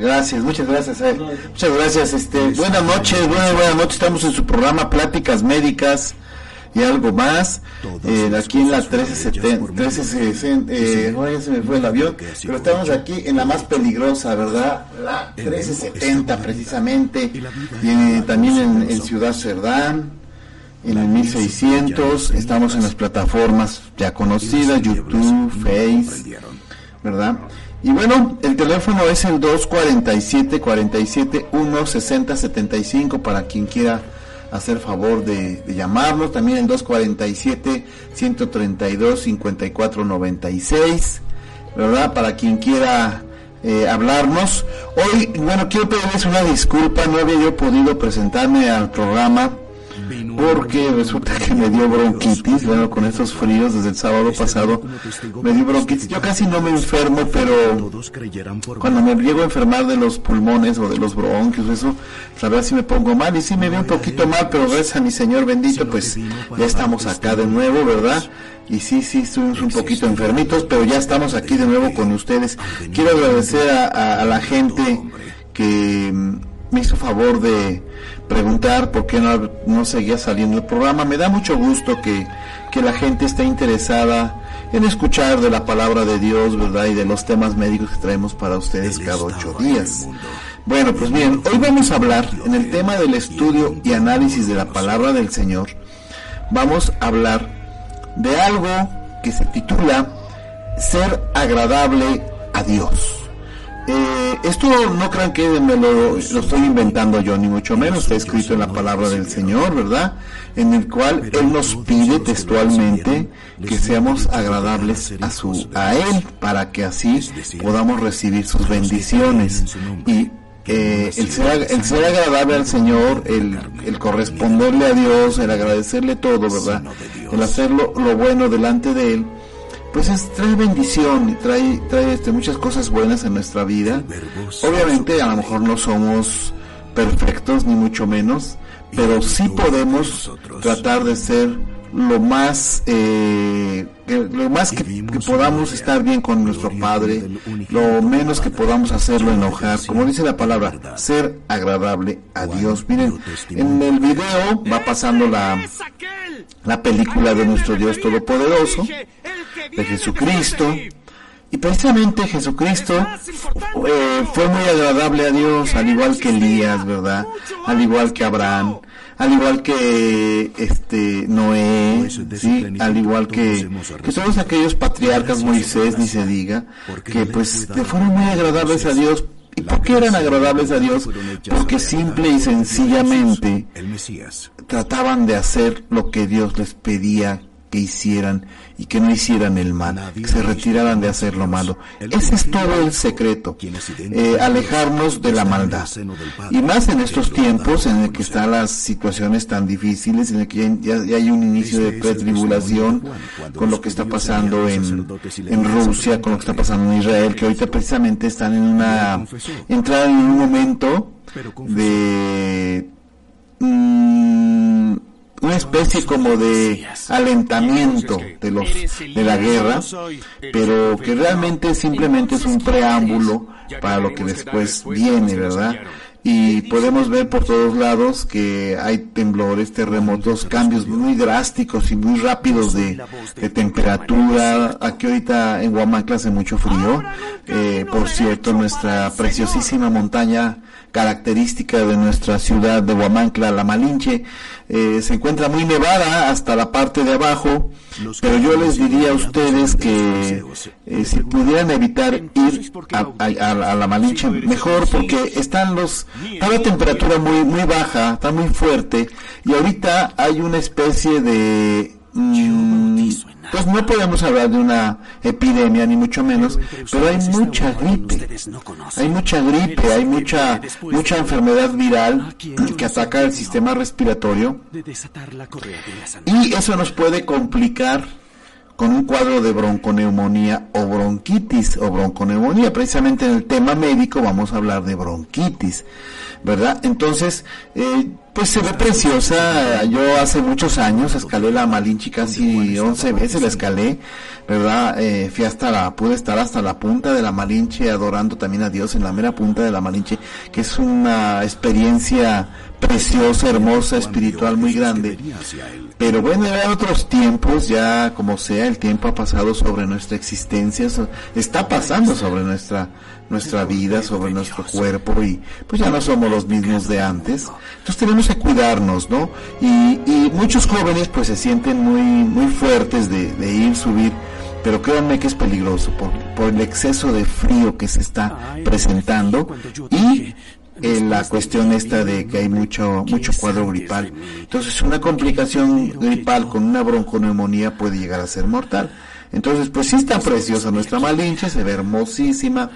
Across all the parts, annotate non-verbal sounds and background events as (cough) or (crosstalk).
Gracias, muchas gracias. Eh. Muchas gracias. Este, buenas noches, buenas, buenas noches. Estamos en su programa Pláticas Médicas y algo más. Eh, aquí en la 1370, 1360, eh, ya se me fue el avión, pero estamos aquí en la más peligrosa, ¿verdad? La 1370 precisamente, y también en, en Ciudad Cerdán en el 1600, estamos en las plataformas ya conocidas, YouTube, Face, ¿verdad? Y bueno, el teléfono es el 247 47 160 75 para quien quiera hacer favor de, llamarnos. También el 247 132 54 96, ¿verdad? Para quien quiera eh, hablarnos. Hoy, bueno, quiero pedirles una disculpa, no había yo podido presentarme al programa porque resulta que me dio bronquitis, bueno, con esos fríos desde el sábado pasado, me dio bronquitis. Yo casi no me enfermo, pero cuando me llego a enfermar de los pulmones o de los bronquios, eso, la verdad sí me pongo mal y sí me veo un poquito mal, pero gracias a mi Señor bendito, pues ya estamos acá de nuevo, ¿verdad? y sí, sí, estuvimos un poquito enfermitos, pero ya estamos aquí de nuevo con ustedes. Quiero agradecer a la gente que me hizo favor de preguntar por qué no, no seguía saliendo el programa. Me da mucho gusto que, que la gente esté interesada en escuchar de la palabra de Dios, ¿verdad? Y de los temas médicos que traemos para ustedes cada ocho días. Bueno, pues bien, hoy vamos a hablar en el tema del estudio y análisis de la palabra del Señor. Vamos a hablar de algo que se titula Ser agradable a Dios. Eh, esto no crean que me lo, estoy inventando yo, ni mucho menos. Está escrito en la palabra del Señor, ¿verdad? En el cual Él nos pide textualmente que seamos agradables a, su, a Él, para que así podamos recibir sus bendiciones. Y eh, el, ser, el ser agradable al Señor, el, el corresponderle a Dios, el agradecerle todo, ¿verdad? El hacerlo lo bueno delante de Él pues es, trae bendición y trae, trae este, muchas cosas buenas en nuestra vida. Obviamente a lo mejor no somos perfectos, ni mucho menos, pero sí podemos tratar de ser lo más eh, lo más que, podamos estar bien con nuestro padre lo menos que podamos hacerlo enojar como dice la palabra ser agradable a Dios. Miren en el video va pasando la la película de nuestro Dios todopoderoso de Jesucristo y precisamente Jesucristo eh, fue muy agradable a Dios, al igual que Elías, ¿verdad? Al igual que Abraham, al igual que este Noé, ¿sí? Al igual que, que todos aquellos patriarcas, Moisés, ni se diga, que pues fueron muy agradables a Dios. ¿Y por qué eran agradables a Dios? Porque simple y sencillamente trataban de hacer lo que Dios les pedía que hicieran y que no hicieran el mal, que se retiraran de hacer lo malo. Ese es todo el secreto, eh, alejarnos de la maldad. Y más en estos tiempos en el que están las situaciones tan difíciles, en el que ya, hay un inicio de pretribulación con lo que está pasando en, en Rusia, con lo que está pasando en Israel, que ahorita precisamente están en una, entrada en un momento de... Mm, una especie como de alentamiento de los de la guerra, pero que realmente simplemente es un preámbulo para lo que después viene, ¿verdad? y podemos ver por todos lados que hay temblores, terremotos, cambios muy drásticos y muy rápidos de, temperatura. Aquí ahorita en Huamacla hace mucho frío. Eh, por cierto, nuestra preciosísima montaña característica de nuestra ciudad de Huamancla, la Malinche, eh, se encuentra muy nevada hasta la parte de abajo, pero yo les diría a ustedes que eh, si pudieran evitar ir a, la Malinche, mejor porque están los, está la temperatura muy, muy baja, está muy fuerte, y ahorita hay una especie de Mm, pues no podemos hablar de una epidemia ni mucho menos, pero hay mucha gripe, hay mucha gripe, hay mucha mucha enfermedad viral que ataca el sistema respiratorio. y eso nos puede complicar con un cuadro de bronconeumonía o bronquitis o bronconeumonía. Precisamente en el tema médico vamos a hablar de bronquitis, ¿verdad? Entonces, eh, pues se ve preciosa. Yo hace muchos años escalé la Malinche casi 11 veces, la escalé, ¿verdad? Eh, fui hasta la, pude estar hasta la punta de la Malinche adorando también a Dios en la mera punta de la Malinche, que es una experiencia preciosa, hermosa, espiritual muy grande. Pero bueno, en otros tiempos, ya como sea, el tiempo ha pasado sobre nuestra existencia, está pasando sobre nuestra nuestra vida, sobre nuestro cuerpo y pues ya no somos los mismos de antes. Entonces tenemos que cuidarnos, ¿no? Y, y muchos jóvenes pues se sienten muy, muy fuertes de, de ir, subir, pero créanme que es peligroso por, por el exceso de frío que se está presentando y la cuestión esta de que hay mucho mucho cuadro gripal. Entonces, una complicación gripal con una bronconeumonía puede llegar a ser mortal. Entonces, pues sí está preciosa nuestra Malinche, se ve hermosísima,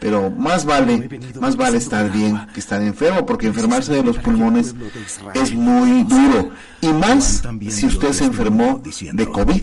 pero más vale, más vale estar bien que estar enfermo, porque enfermarse de los pulmones es muy duro. Y más si usted se enfermó de COVID.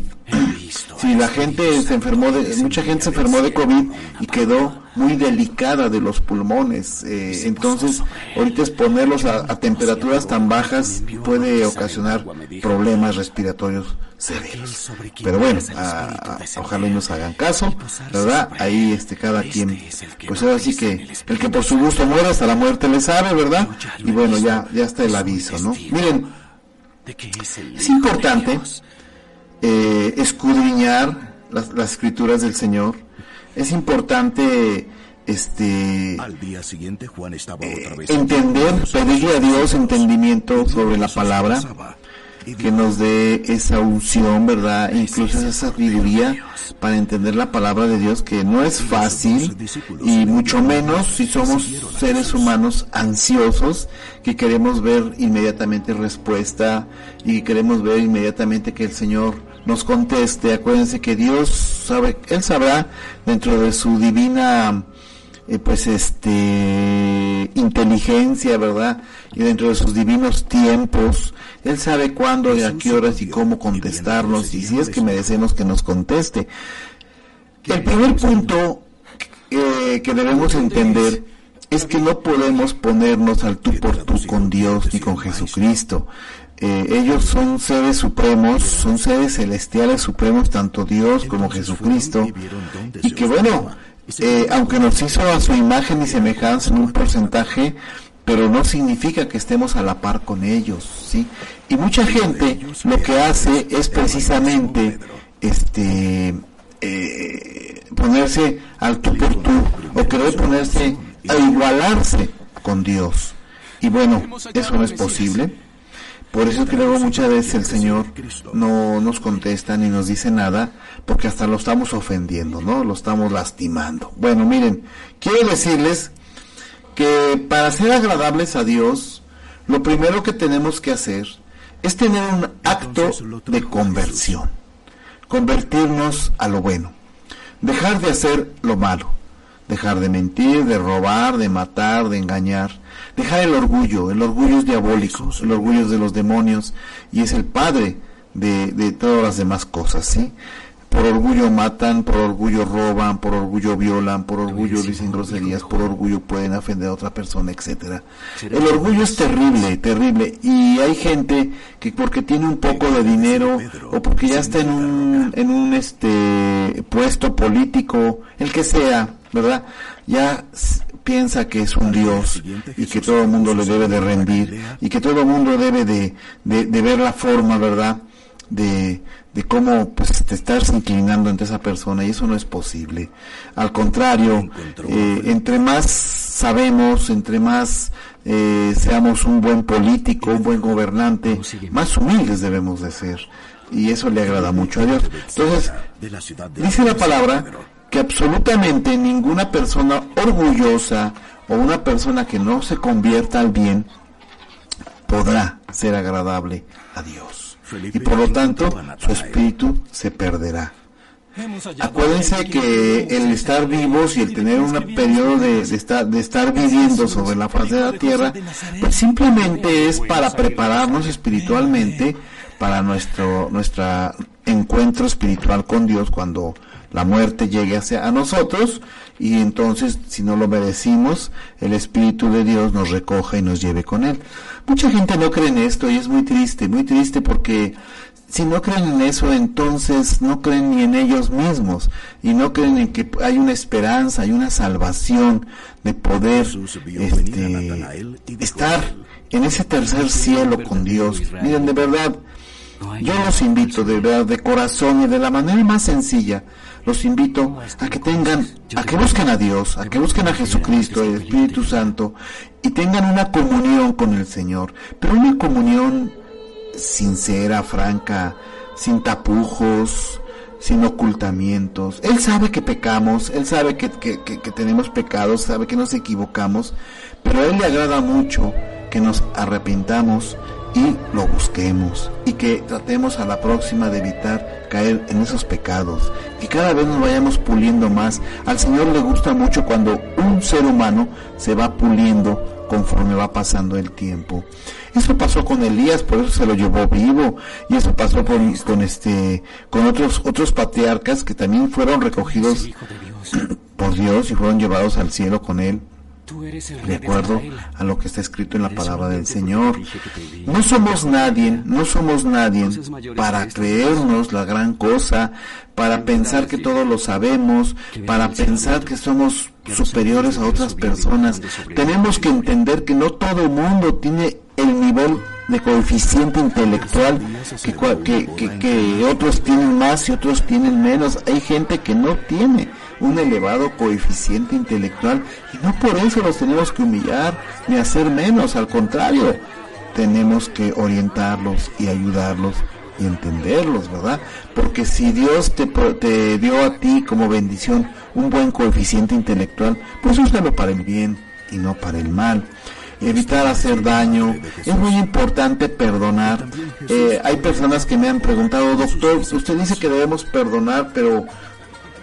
Si la gente se enfermó de, mucha gente se enfermó de COVID y quedó muy delicada de los pulmones. Eh, entonces, ahorita exponerlos a, a temperaturas tan bajas puede ocasionar problemas respiratorios severos. Pero bueno, a, a, ojalá y nos hagan caso, ¿verdad? Ahí este cada quien, pues ahora sí que el que por su gusto muera hasta la muerte le sabe, ¿verdad? Y bueno, ya ya está el aviso, ¿no? Miren, es importante eh, escudriñar las, las escrituras del Señor. Es importante este Al día siguiente Juan estaba eh, otra vez entender, pedirle a Dios entendimiento sobre la palabra, que nos dé esa unción, ¿verdad? Incluso esa sabiduría para entender la palabra de Dios, que no es fácil, y mucho menos si somos seres humanos ansiosos, que queremos ver inmediatamente respuesta y que queremos ver inmediatamente que el Señor nos conteste. Acuérdense que Dios sabe, Él sabrá dentro de su divina eh, pues este inteligencia, ¿verdad? Y dentro de sus divinos tiempos, él sabe cuándo y a qué horas y cómo contestarnos y si es que merecemos que nos conteste. El primer punto eh, que debemos entender es que no podemos ponernos al tú por tú con Dios ni con Jesucristo. Eh, ellos son seres supremos, son seres celestiales supremos, tanto Dios como Jesucristo, y que bueno, eh, aunque nos hizo a su imagen y semejanza en un porcentaje, pero no significa que estemos a la par con ellos, ¿sí? Y mucha gente lo que hace es precisamente, este, eh, ponerse al tú por tú, o querer ponerse a igualarse con Dios. Y bueno, eso no es posible. Por eso es que luego muchas veces el Señor no nos contesta ni nos dice nada, porque hasta lo estamos ofendiendo, ¿no? Lo estamos lastimando. Bueno, miren, quiero decirles que para ser agradables a Dios, lo primero que tenemos que hacer es tener un acto de conversión, convertirnos a lo bueno, dejar de hacer lo malo, dejar de mentir, de robar, de matar, de engañar, dejar el orgullo, el orgullo es diabólico, el orgullo es de los demonios y es el padre de, de todas las demás cosas, ¿sí? Por orgullo matan, por orgullo roban, por orgullo violan, por orgullo dicen groserías, por orgullo pueden ofender a otra persona, etcétera. El orgullo es terrible, terrible. Y hay gente que porque tiene un poco de dinero o porque ya está en un, en un este puesto político, el que sea, ¿verdad? Ya piensa que es un Dios y que todo el mundo le debe de rendir y que todo el mundo debe de, de, de ver la forma, ¿verdad? De, de cómo pues te estás inclinando ante esa persona y eso no es posible. Al contrario, eh, entre más sabemos, entre más eh, seamos un buen político, un buen gobernante, más humildes debemos de ser. Y eso le agrada mucho a Dios. Entonces, dice la palabra que absolutamente ninguna persona orgullosa o una persona que no se convierta al bien podrá ser agradable a Dios. Y por lo tanto, su espíritu se perderá. Acuérdense que el estar vivos y el tener un periodo de, de, estar, de estar viviendo sobre la faz de la tierra, pues simplemente es para prepararnos espiritualmente para nuestro, nuestra encuentro espiritual con Dios cuando la muerte llegue hacia a nosotros y entonces si no lo merecimos el Espíritu de Dios nos recoja y nos lleve con él. Mucha gente no cree en esto y es muy triste, muy triste porque si no creen en eso, entonces no creen ni en ellos mismos y no creen en que hay una esperanza, hay una salvación de poder este, estar en ese tercer cielo con Dios. Miren, de verdad, yo los invito de verdad, de corazón y de la manera más sencilla, los invito a que tengan, a que busquen a Dios, a que busquen a Jesucristo, el Espíritu Santo, y tengan una comunión con el Señor, pero una comunión sincera, franca, sin tapujos, sin ocultamientos. Él sabe que pecamos, Él sabe que, que, que, tenemos pecados, sabe que nos equivocamos, pero a Él le agrada mucho que nos arrepintamos y lo busquemos. Y que tratemos a la próxima de evitar caer en esos pecados. Y cada vez nos vayamos puliendo más. Al Señor le gusta mucho cuando un ser humano se va puliendo conforme va pasando el tiempo. Eso pasó con Elías, por eso se lo llevó vivo, y eso pasó con, con este, con otros, otros patriarcas que también fueron recogidos (clears throat) por Dios y fueron llevados al cielo con él de acuerdo a lo que está escrito en la palabra del Señor. No somos nadie, no somos nadie para creernos la gran cosa, para pensar que todo lo sabemos, para pensar que somos superiores a otras personas. Tenemos que entender que no todo el mundo tiene el nivel de coeficiente intelectual que, que, que otros tienen más y otros tienen menos. Hay gente que no tiene un elevado coeficiente intelectual y no por eso los tenemos que humillar ni hacer menos, al contrario, tenemos que orientarlos y ayudarlos y entenderlos, ¿verdad? Porque si Dios te, te dio a ti como bendición un buen coeficiente intelectual, pues úsalo para el bien y no para el mal evitar hacer daño. Es muy importante perdonar. Eh, hay personas que me han preguntado, doctor, usted dice que debemos perdonar, pero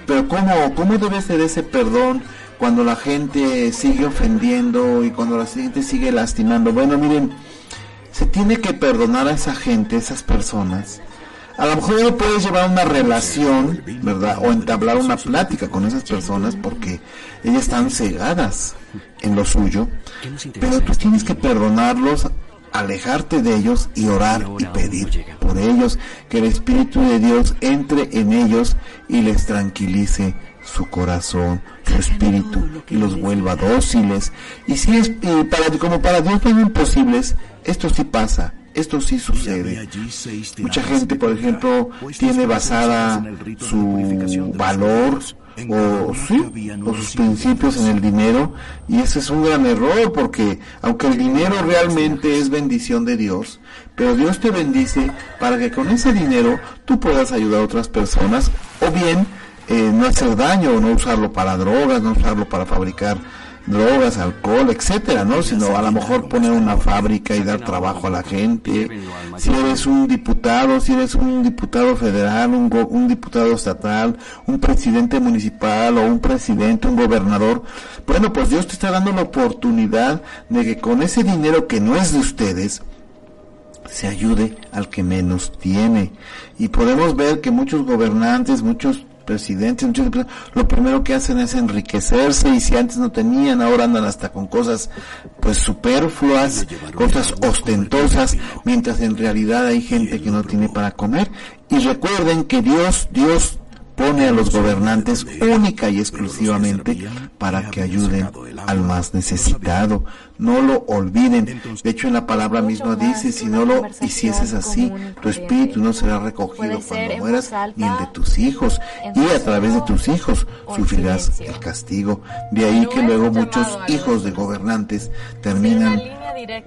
pero ¿cómo, cómo debe ser ese perdón cuando la gente sigue ofendiendo y cuando la gente sigue lastimando? Bueno, miren, se tiene que perdonar a esa gente, esas personas. A lo mejor no puedes llevar una relación, ¿verdad? O entablar una plática con esas personas porque ellas están cegadas en lo suyo. Pero tú tienes que perdonarlos alejarte de ellos y orar y pedir por ellos, que el Espíritu de Dios entre en ellos y les tranquilice su corazón, su espíritu y los vuelva dóciles. Y si es para, como para Dios no imposibles, esto sí pasa, esto sí sucede. Mucha gente, por ejemplo, tiene basada su valor o sí, o sus principios en el dinero y ese es un gran error porque aunque el dinero realmente es bendición de Dios, pero Dios te bendice para que con ese dinero tú puedas ayudar a otras personas o bien eh, no hacer daño o no usarlo para drogas, no usarlo para fabricar drogas, alcohol, etcétera, ¿no? Sino a lo mejor poner una fábrica y dar trabajo a la gente. Si eres un diputado, si eres un diputado federal, un, un diputado estatal, un presidente municipal o un presidente, un gobernador, bueno, pues Dios te está dando la oportunidad de que con ese dinero que no es de ustedes, se ayude al que menos tiene. Y podemos ver que muchos gobernantes, muchos presidentes, lo primero que hacen es enriquecerse y si antes no tenían, ahora andan hasta con cosas pues superfluas, cosas ostentosas, mientras en realidad hay gente que no tiene para comer. Y recuerden que Dios, Dios pone a los gobernantes única y exclusivamente para que ayuden al más necesitado. No lo olviden. De hecho, en la palabra misma dice, si no lo hicieses así, tu espíritu no será recogido cuando mueras, ni el de tus hijos. Y a través de tus hijos sufrirás el castigo. De ahí que luego muchos hijos de gobernantes terminan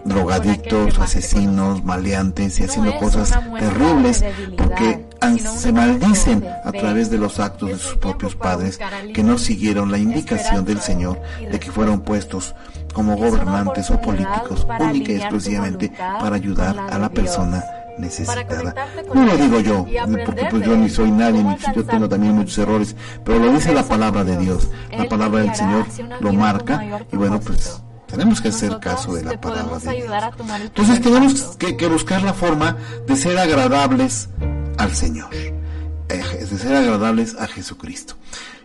drogadictos, asesinos, maleantes y haciendo cosas terribles porque se maldicen a través de los actos de sus propios padres que no siguieron la indicación del Señor de que fueron puestos como gobernantes o políticos única y exclusivamente para ayudar a la persona necesitada. No lo digo yo, porque pues yo ni soy nadie, ni yo tengo también muchos errores, pero lo dice la palabra de Dios, la palabra del Señor lo marca y bueno pues tenemos que hacer caso de la palabra de Dios. Entonces tenemos que, buscar la forma de ser agradables al Señor. eh, de ser agradables a Jesucristo.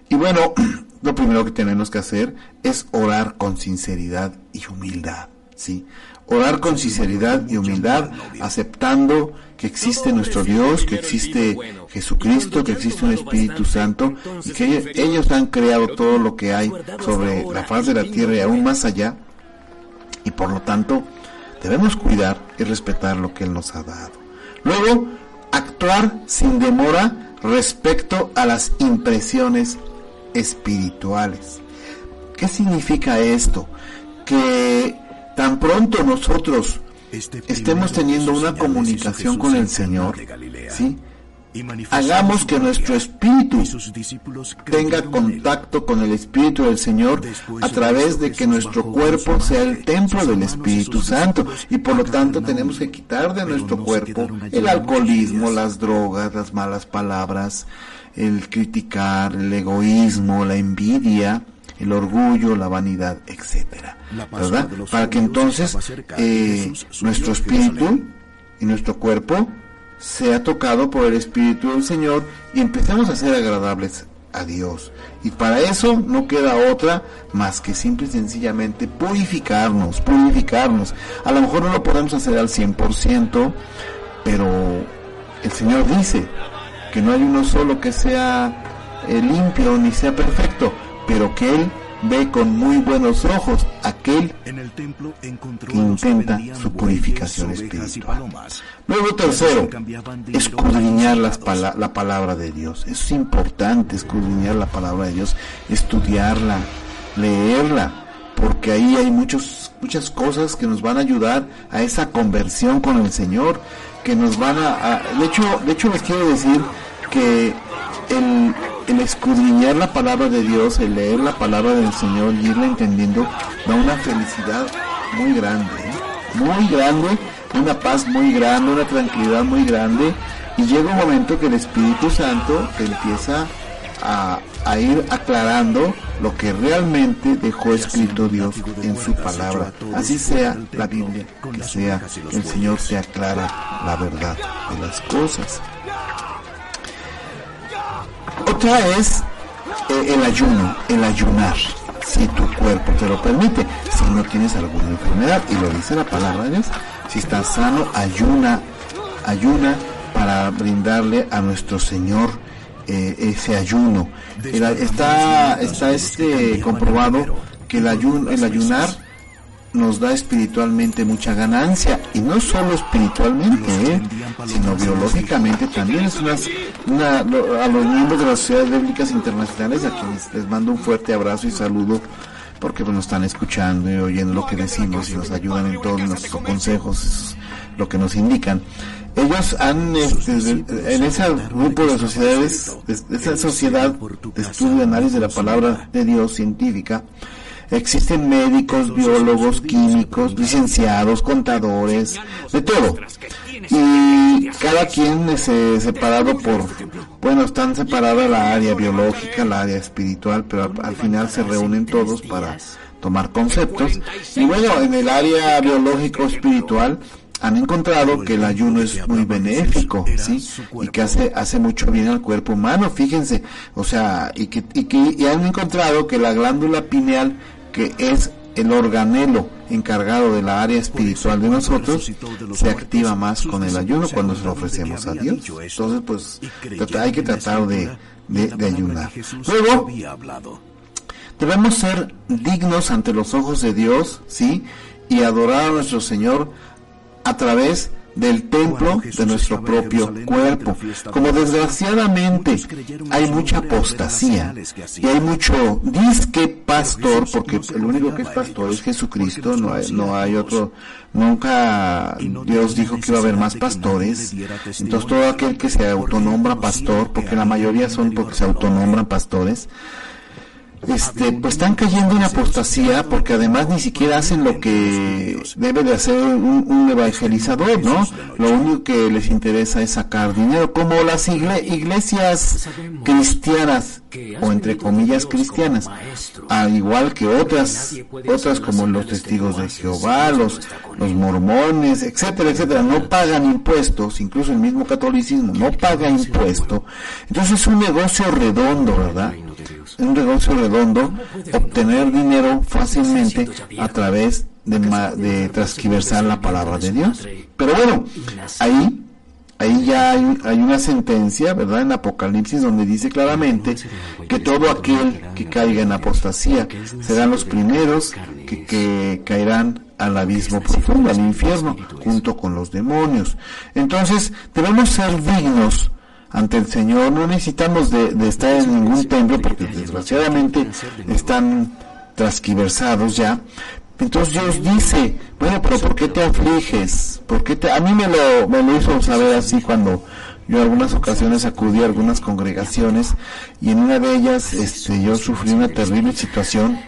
Y bueno, (clears throat) lo primero que tenemos que hacer es orar con sinceridad y humildad, ¿sí? Orar con sinceridad y humildad, aceptando que existe nuestro Dios, que existe Jesucristo, que existe un Espíritu Santo y que ellos han creado todo lo que hay sobre la faz de la tierra y aún más allá. Y por lo tanto, debemos cuidar y respetar lo que Él nos ha dado. Luego, actuar sin demora respecto a las impresiones espirituales. ¿Qué significa esto? Que tan pronto nosotros este estemos teniendo una comunicación con el Señor, ¿sí? Hagamos que nuestro espíritu tenga contacto con el espíritu del Señor a través de que nuestro cuerpo sea el templo del Espíritu Santo y por lo tanto tenemos que quitar de nuestro cuerpo el alcoholismo, las drogas, las malas palabras, el criticar, el egoísmo, la envidia, el orgullo, la vanidad, etcétera, ¿verdad? Para que entonces eh, nuestro espíritu y nuestro cuerpo sea tocado por el espíritu del Señor y empecemos a ser agradables a Dios. Y para eso no queda otra más que simple y sencillamente purificarnos, purificarnos. A lo mejor no lo podemos hacer al 100%, pero el Señor dice que no hay uno solo que sea eh, limpio ni sea perfecto, pero que Él ve con muy buenos ojos aquel en el templo que intenta su purificación espiritual. Luego tercero, escudriñar la palabra de Dios. Es importante escudriñar la palabra de Dios, estudiarla, leerla, porque ahí hay muchos, muchas cosas que nos van a ayudar a esa conversión con el Señor, que nos van a, a de hecho, de hecho les quiero decir que el, el escudriñar la palabra de Dios, el leer la palabra del Señor y irla entendiendo, da una felicidad muy grande, ¿eh? muy grande, una paz muy grande, una tranquilidad muy grande. Y llega un momento que el Espíritu Santo te empieza a, a ir aclarando lo que realmente dejó escrito Dios en su palabra. Así sea la Biblia, que sea el Señor te aclara la verdad de las cosas. Otra es eh, el ayuno, el ayunar, si tu cuerpo te lo permite, si no tienes alguna enfermedad, y lo dice la palabra de Dios, si estás sano, ayuna, ayuna para brindarle a nuestro Señor eh, ese ayuno. está está este comprobado que el, ayun, el ayunar nos da espiritualmente mucha ganancia y no solo espiritualmente ¿eh? sino biológicamente también es una, a los miembros de las sociedades bíblicas internacionales a quienes les mando un fuerte abrazo y saludo porque nos están escuchando y oyendo lo que decimos y nos ayudan en todos nuestros consejos lo que nos indican. Ellos han este, en ese grupo de sociedades de esa sociedad de estudio y análisis de la palabra de Dios científica Existen médicos, biólogos, químicos, licenciados, contadores, de todo. Y cada quien es eh, separado por, bueno, están separadas la área biológica, la área espiritual, pero al, final se reúnen todos para tomar conceptos. Y bueno, en el área biológico-espiritual, han encontrado que el ayuno es muy benéfico, ¿sí? Y que hace, hace mucho bien al cuerpo humano, fíjense. O sea, y que, y que y han encontrado que la glándula pineal que es el organelo encargado de la área espiritual de nosotros se activa más con el ayuno cuando se lo ofrecemos a Dios. Entonces, pues hay que tratar de, de, ayunar. Luego, debemos ser dignos ante los ojos de Dios, ¿sí? Y adorar a nuestro Señor a través de del templo de nuestro propio cuerpo. Como desgraciadamente hay mucha apostasía y hay mucho disque pastor, porque el único que es pastor es Jesucristo, no hay, no hay otro, nunca Dios dijo que iba a haber más pastores. Entonces todo aquel que se autonombra pastor, porque la mayoría son porque se autonombran pastores, este, pues están cayendo en apostasía porque además ni siquiera hacen lo que debe de hacer un, evangelizador, ¿no? Lo único que les interesa es sacar dinero, como las iglesias cristianas o entre comillas cristianas, al igual que otras, otras como los testigos de Jehová, los, los mormones, etcétera, etcétera, no pagan impuestos, incluso el mismo catolicismo no paga impuesto. Entonces es un negocio redondo, ¿verdad? Un negocio redondo obtener dinero fácilmente a través de, de transquiversar la palabra de Dios. Pero bueno, ahí ahí ya hay, hay, una sentencia, ¿verdad? En Apocalipsis donde dice claramente que todo aquel que caiga en apostasía serán los primeros que, que caerán al abismo profundo, al infierno, junto con los demonios. Entonces, debemos ser dignos ante el Señor, no necesitamos de, de estar en ningún templo porque desgraciadamente están transquiversados ya, entonces Dios dice, bueno, pero ¿por qué te afliges? ¿Por qué te... A mí me lo, me lo hizo saber así cuando yo en algunas ocasiones acudí a algunas congregaciones y en una de ellas este, yo sufrí una terrible situación,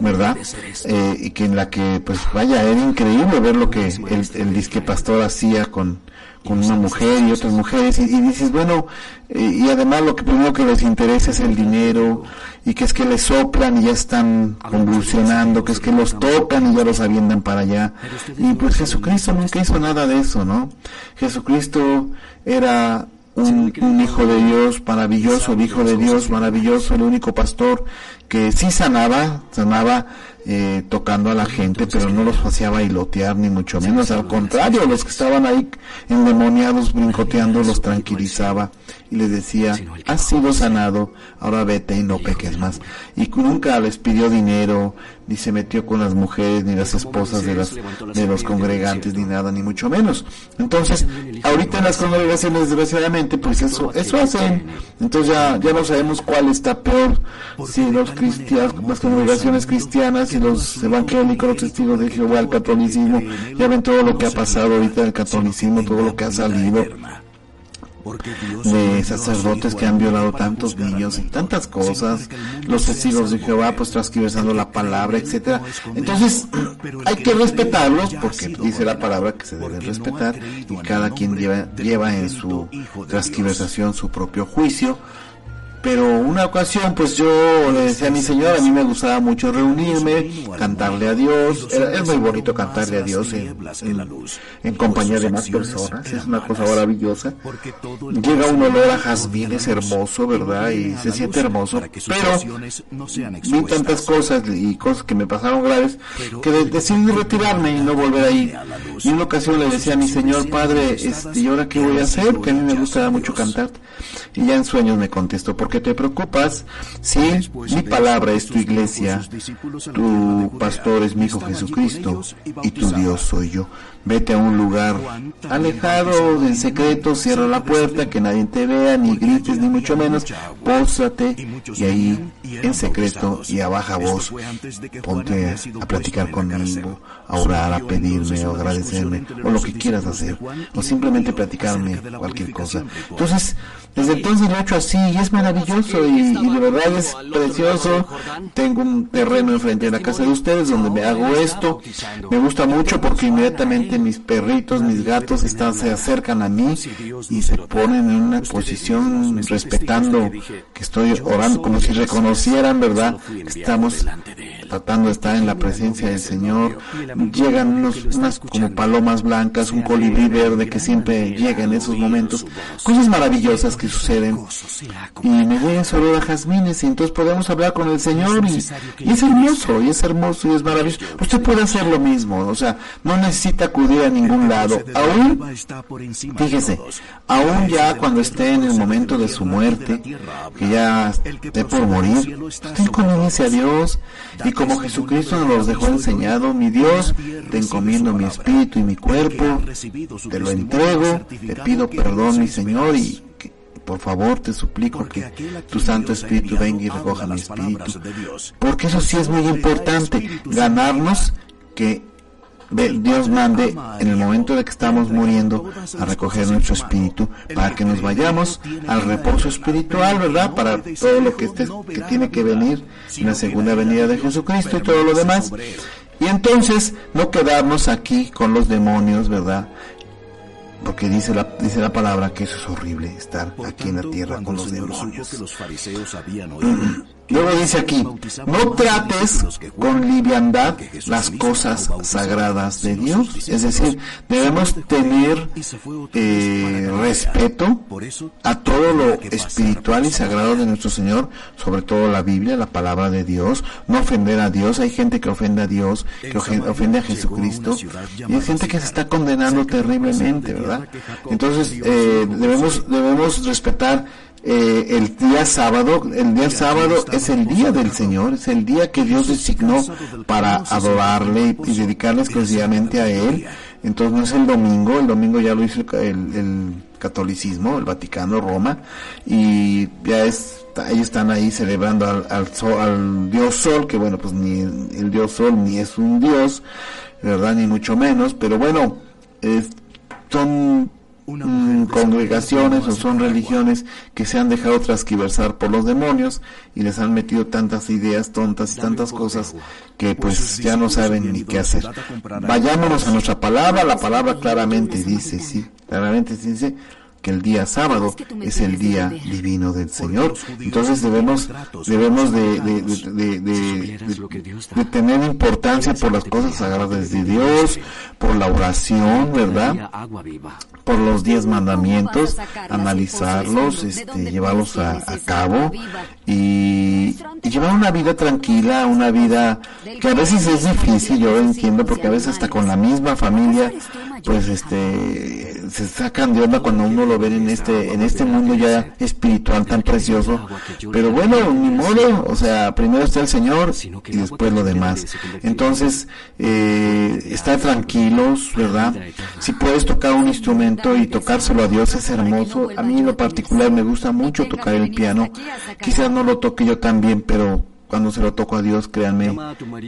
¿verdad? Eh, y que en la que, pues vaya, era increíble ver lo que el, el disque pastor hacía con, con una mujer y otras mujeres y, dices, bueno, eh, y además lo que primero que les interesa es el dinero y que es que les soplan y ya están convulsionando, que es que los tocan y ya los aviendan para allá. Y pues Jesucristo nunca hizo nada de eso, ¿no? Jesucristo era un, un, hijo de Dios maravilloso, el hijo de Dios maravilloso, el único pastor que sí sanaba, sanaba eh, tocando a la gente, pero no los hacía bailotear ni mucho menos, al contrario, los que estaban ahí endemoniados brincoteando los tranquilizaba y les decía, has sido sanado, ahora vete y no peques más. Y nunca les pidió dinero, ni se metió con las mujeres, ni las esposas de, las, de los congregantes, ni nada, ni mucho menos. Entonces, ahorita en las congregaciones, desgraciadamente, pues eso, eso hacen. Entonces ya, ya no sabemos cuál está peor, si los cristianos, las congregaciones cristianas, si los evangélicos, los testigos de Jehová, el catolicismo, ya ven todo lo que ha pasado ahorita del catolicismo, todo lo que ha salido de sacerdotes que han violado tantos niños y tantas cosas, los testigos de Jehová pues transcribiendo la palabra, etcétera. Entonces (clears throat) hay que respetarlos porque dice la palabra que se debe respetar y cada quien lleva, lleva en su transcriversación su propio juicio pero una ocasión pues yo le decía a mi señora, a mí me gustaba mucho reunirme, cantarle a Dios, es muy bonito cantarle a Dios en, compañía de más personas, es una cosa maravillosa. Llega un olor a jazmín, es hermoso, ¿verdad? Y se siente hermoso, pero vi tantas cosas y cosas que me pasaron graves que decidí retirarme y no volver ahí. Y una ocasión le decía a mi señor padre, este, ¿y ahora qué voy a hacer? Porque a mí me gusta mucho cantar. Y ya en sueños me contestó, ¿por qué te preocupas? Si mi palabra es tu iglesia, tu pastor es mi Hijo Jesucristo y tu Dios soy yo. Vete a un lugar alejado, en secreto, cierra la puerta, que nadie te vea, ni grites, ni mucho menos. Pósate y ahí, en secreto y a baja voz, ponte a platicar conmigo, a orar, a pedirme, o agradecerme, o lo que quieras hacer, o simplemente platicarme cualquier cosa. Entonces, desde entonces lo he hecho así y es maravilloso y, de verdad es precioso. Tengo un terreno enfrente de la casa de ustedes donde me hago esto. Me gusta mucho porque inmediatamente mis perritos, mis gatos están, se acercan a mí y se ponen en una posición respetando que estoy orando como si reconocieran, ¿verdad? Estamos tratando de estar en la presencia del Señor. Llegan unos, unas como palomas blancas, un colibrí verde que siempre llega en esos momentos. Cosas maravillosas que suceden. Y me voy a olor a jazmines y entonces podemos hablar con el Señor y, y, es hermoso, y es hermoso y es maravilloso. Usted puede hacer lo mismo, o sea, no necesita acudir a ningún lado. Aún, fíjese, aún ya cuando esté en el momento de su muerte, que ya esté por morir, usted conoce a Dios. Y como Jesucristo nos los dejó enseñado, mi Dios, te encomiendo mi espíritu y mi cuerpo, te lo entrego, te pido perdón, mi Señor, y por favor te suplico que tu Santo Espíritu venga y recoja mi espíritu. Porque eso sí es muy importante, ganarnos que Dios mande en el momento de que estamos muriendo a recoger nuestro espíritu para que nos vayamos al reposo espiritual, ¿verdad? Para todo lo que, esté, que tiene que venir en la segunda venida de Jesucristo y todo lo demás. Y entonces no quedarnos aquí con los demonios, ¿verdad? porque dice la, dice la palabra que eso es horrible, estar aquí en la tierra con los demonios. Luego dice aquí, no trates con liviandad las cosas sagradas de Dios. Es decir, debemos tener eh, respeto a todo lo espiritual y sagrado de nuestro Señor, sobre todo la Biblia, la palabra de Dios. No ofender a Dios. Hay gente que ofende a Dios, que ofende a Jesucristo. Y hay gente que se está condenando terriblemente, ¿verdad? Entonces, eh, debemos, debemos respetar eh, el día sábado, el día sábado es el día del Señor, es el día que Dios designó para adorarle y, dedicarle exclusivamente a Él. Entonces no es el domingo, el domingo ya lo hizo el, catolicismo, el Vaticano, Roma, y ya es, ellos están ahí celebrando al, al, Dios Sol, que bueno, pues ni el Dios Sol ni es un Dios, ¿verdad? Ni mucho menos, pero bueno, son Mm, congregaciones o son religiones que se han dejado transquiversar por los demonios y les han metido tantas ideas tontas y tantas cosas que pues ya no saben ni qué hacer. Vayámonos a nuestra palabra, la palabra claramente dice, sí, claramente dice que el día sábado es el día divino del Señor. Entonces debemos, debemos de, de, de, tener importancia por las cosas sagradas de Dios, por la oración, ¿verdad? Por los diez mandamientos, analizarlos, este, llevarlos a, a cabo y, y, llevar una vida tranquila, una vida que a veces es difícil, yo entiendo, porque a veces hasta con la misma familia, pues este, se sacan de onda cuando uno lo ven en este, en este mundo ya espiritual tan precioso. Pero bueno, ni modo, o sea, primero está el Señor y después lo demás. Entonces, eh, estar tranquilos, ¿verdad? Si puedes tocar un instrumento y tocárselo a Dios es hermoso. A mí en lo particular me gusta mucho tocar el piano. Quizás no lo toque yo también, pero cuando se lo toco a Dios, créanme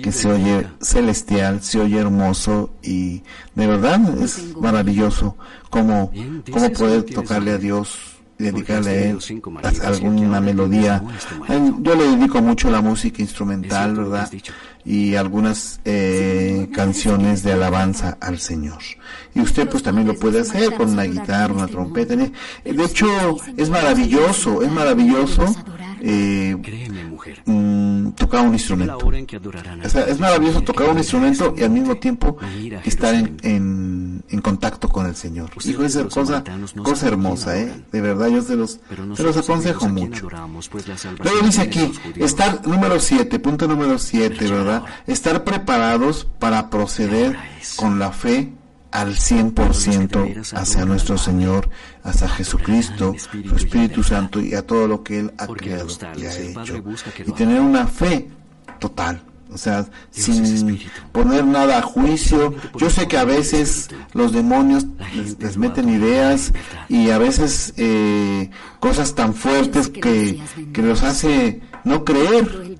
que se oye celestial, se oye hermoso y de verdad es maravilloso cómo, cómo poder tocarle a Dios y dedicarle a él alguna melodía. Yo le dedico mucho la música instrumental, ¿verdad? Y algunas eh, canciones de alabanza al Señor. Y usted pues también lo puede hacer con una guitarra, una trompeta. De hecho, es maravilloso, es maravilloso eh, mm, tocar un instrumento. es maravilloso tocar un instrumento y al mismo tiempo estar en, en, contacto con el Señor. Hijo, es cosa, cosa hermosa, ¿eh? De verdad, yo se los, se los aconsejo mucho. Pues, Luego dice aquí, estar número 7, punto número 7, ¿verdad? Estar preparados para proceder con la fe al 100% hacia nuestro Señor, hacia Jesucristo, su Espíritu Santo y a todo lo que Él ha creado y ha hecho. Y tener una fe total. O sea, sin poner nada a juicio. Yo sé que a veces los demonios les, meten ideas y a veces eh, cosas tan fuertes que, que los hace no creer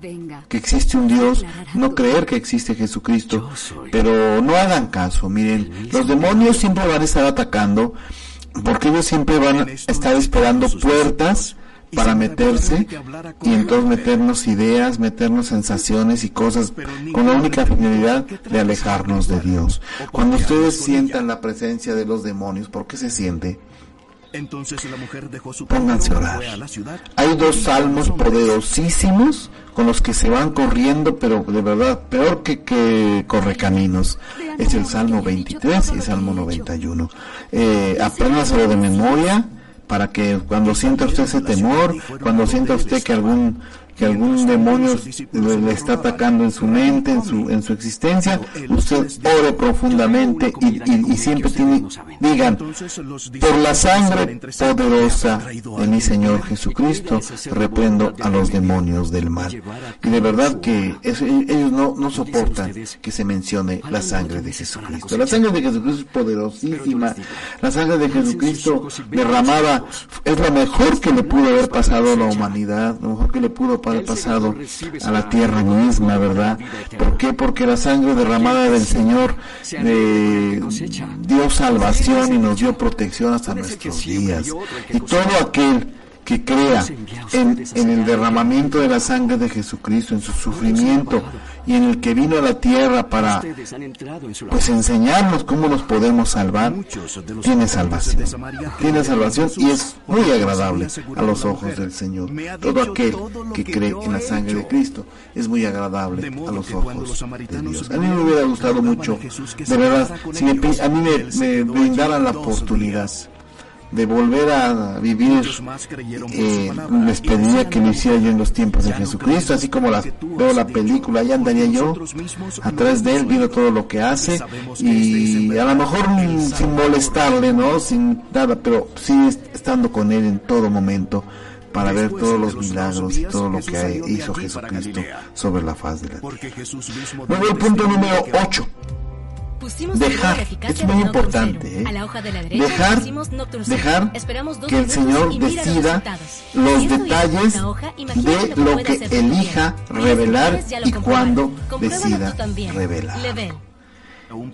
que existe un Dios, no creer que existe Jesucristo, pero no hagan caso, miren, los demonios siempre van a estar atacando porque ellos siempre van a estar esperando puertas para meterse y entonces meternos ideas, meternos sensaciones y cosas con la única finalidad de alejarnos de Dios. Cuando ustedes sientan la presencia de los demonios, ¿por qué se siente? Entonces la mujer dejó su Pónganse a orar. Hay dos salmos poderosísimos con los que se van corriendo, pero de verdad, peor que, que caminos. Es el Salmo 23 y el Salmo 91. Eh, apréndaselo de memoria para que cuando sienta usted ese temor, cuando sienta usted que algún que algún demonio le está atacando en su mente, en su, en su existencia, usted ore profundamente y, siempre tiene, digan, por la sangre poderosa de mi Señor Jesucristo, reprendo a los demonios del mal. Y de verdad que ellos no, no soportan que se mencione la sangre de Jesucristo. La sangre de Jesucristo es poderosísima. La sangre de Jesucristo derramada es lo mejor que le pudo haber pasado a la humanidad, lo mejor que le pudo Padre pasado a la tierra misma, ¿verdad? ¿Por qué? Porque la sangre derramada del Señor eh, dio salvación y nos dio protección hasta nuestros días. Y todo aquel que crea en, en, el derramamiento de la sangre de Jesucristo, en su sufrimiento y en el que vino a la tierra para pues enseñarnos cómo nos podemos salvar, tiene salvación. Tiene salvación y es muy agradable a los ojos del Señor. Todo aquel que cree en la sangre de Cristo es muy agradable a los ojos de Dios. A mí me hubiera gustado mucho, de verdad, si a mí me, me brindaran la oportunidad de volver a vivir, eh, les pedía que lo hiciera yo en los tiempos de Jesucristo, así como la, veo la película, ya andaría yo atrás de él, viendo todo lo que hace y a lo mejor sin molestarle, ¿no? Sin nada, pero sí estando con él en todo momento para ver todos los milagros y todo lo que hizo Jesucristo sobre la faz de la tierra. Luego el punto número 8 dejar, es muy importante, ¿eh? dejar, dejar que el Señor decida los detalles de lo que elija revelar y cuando decida revelar.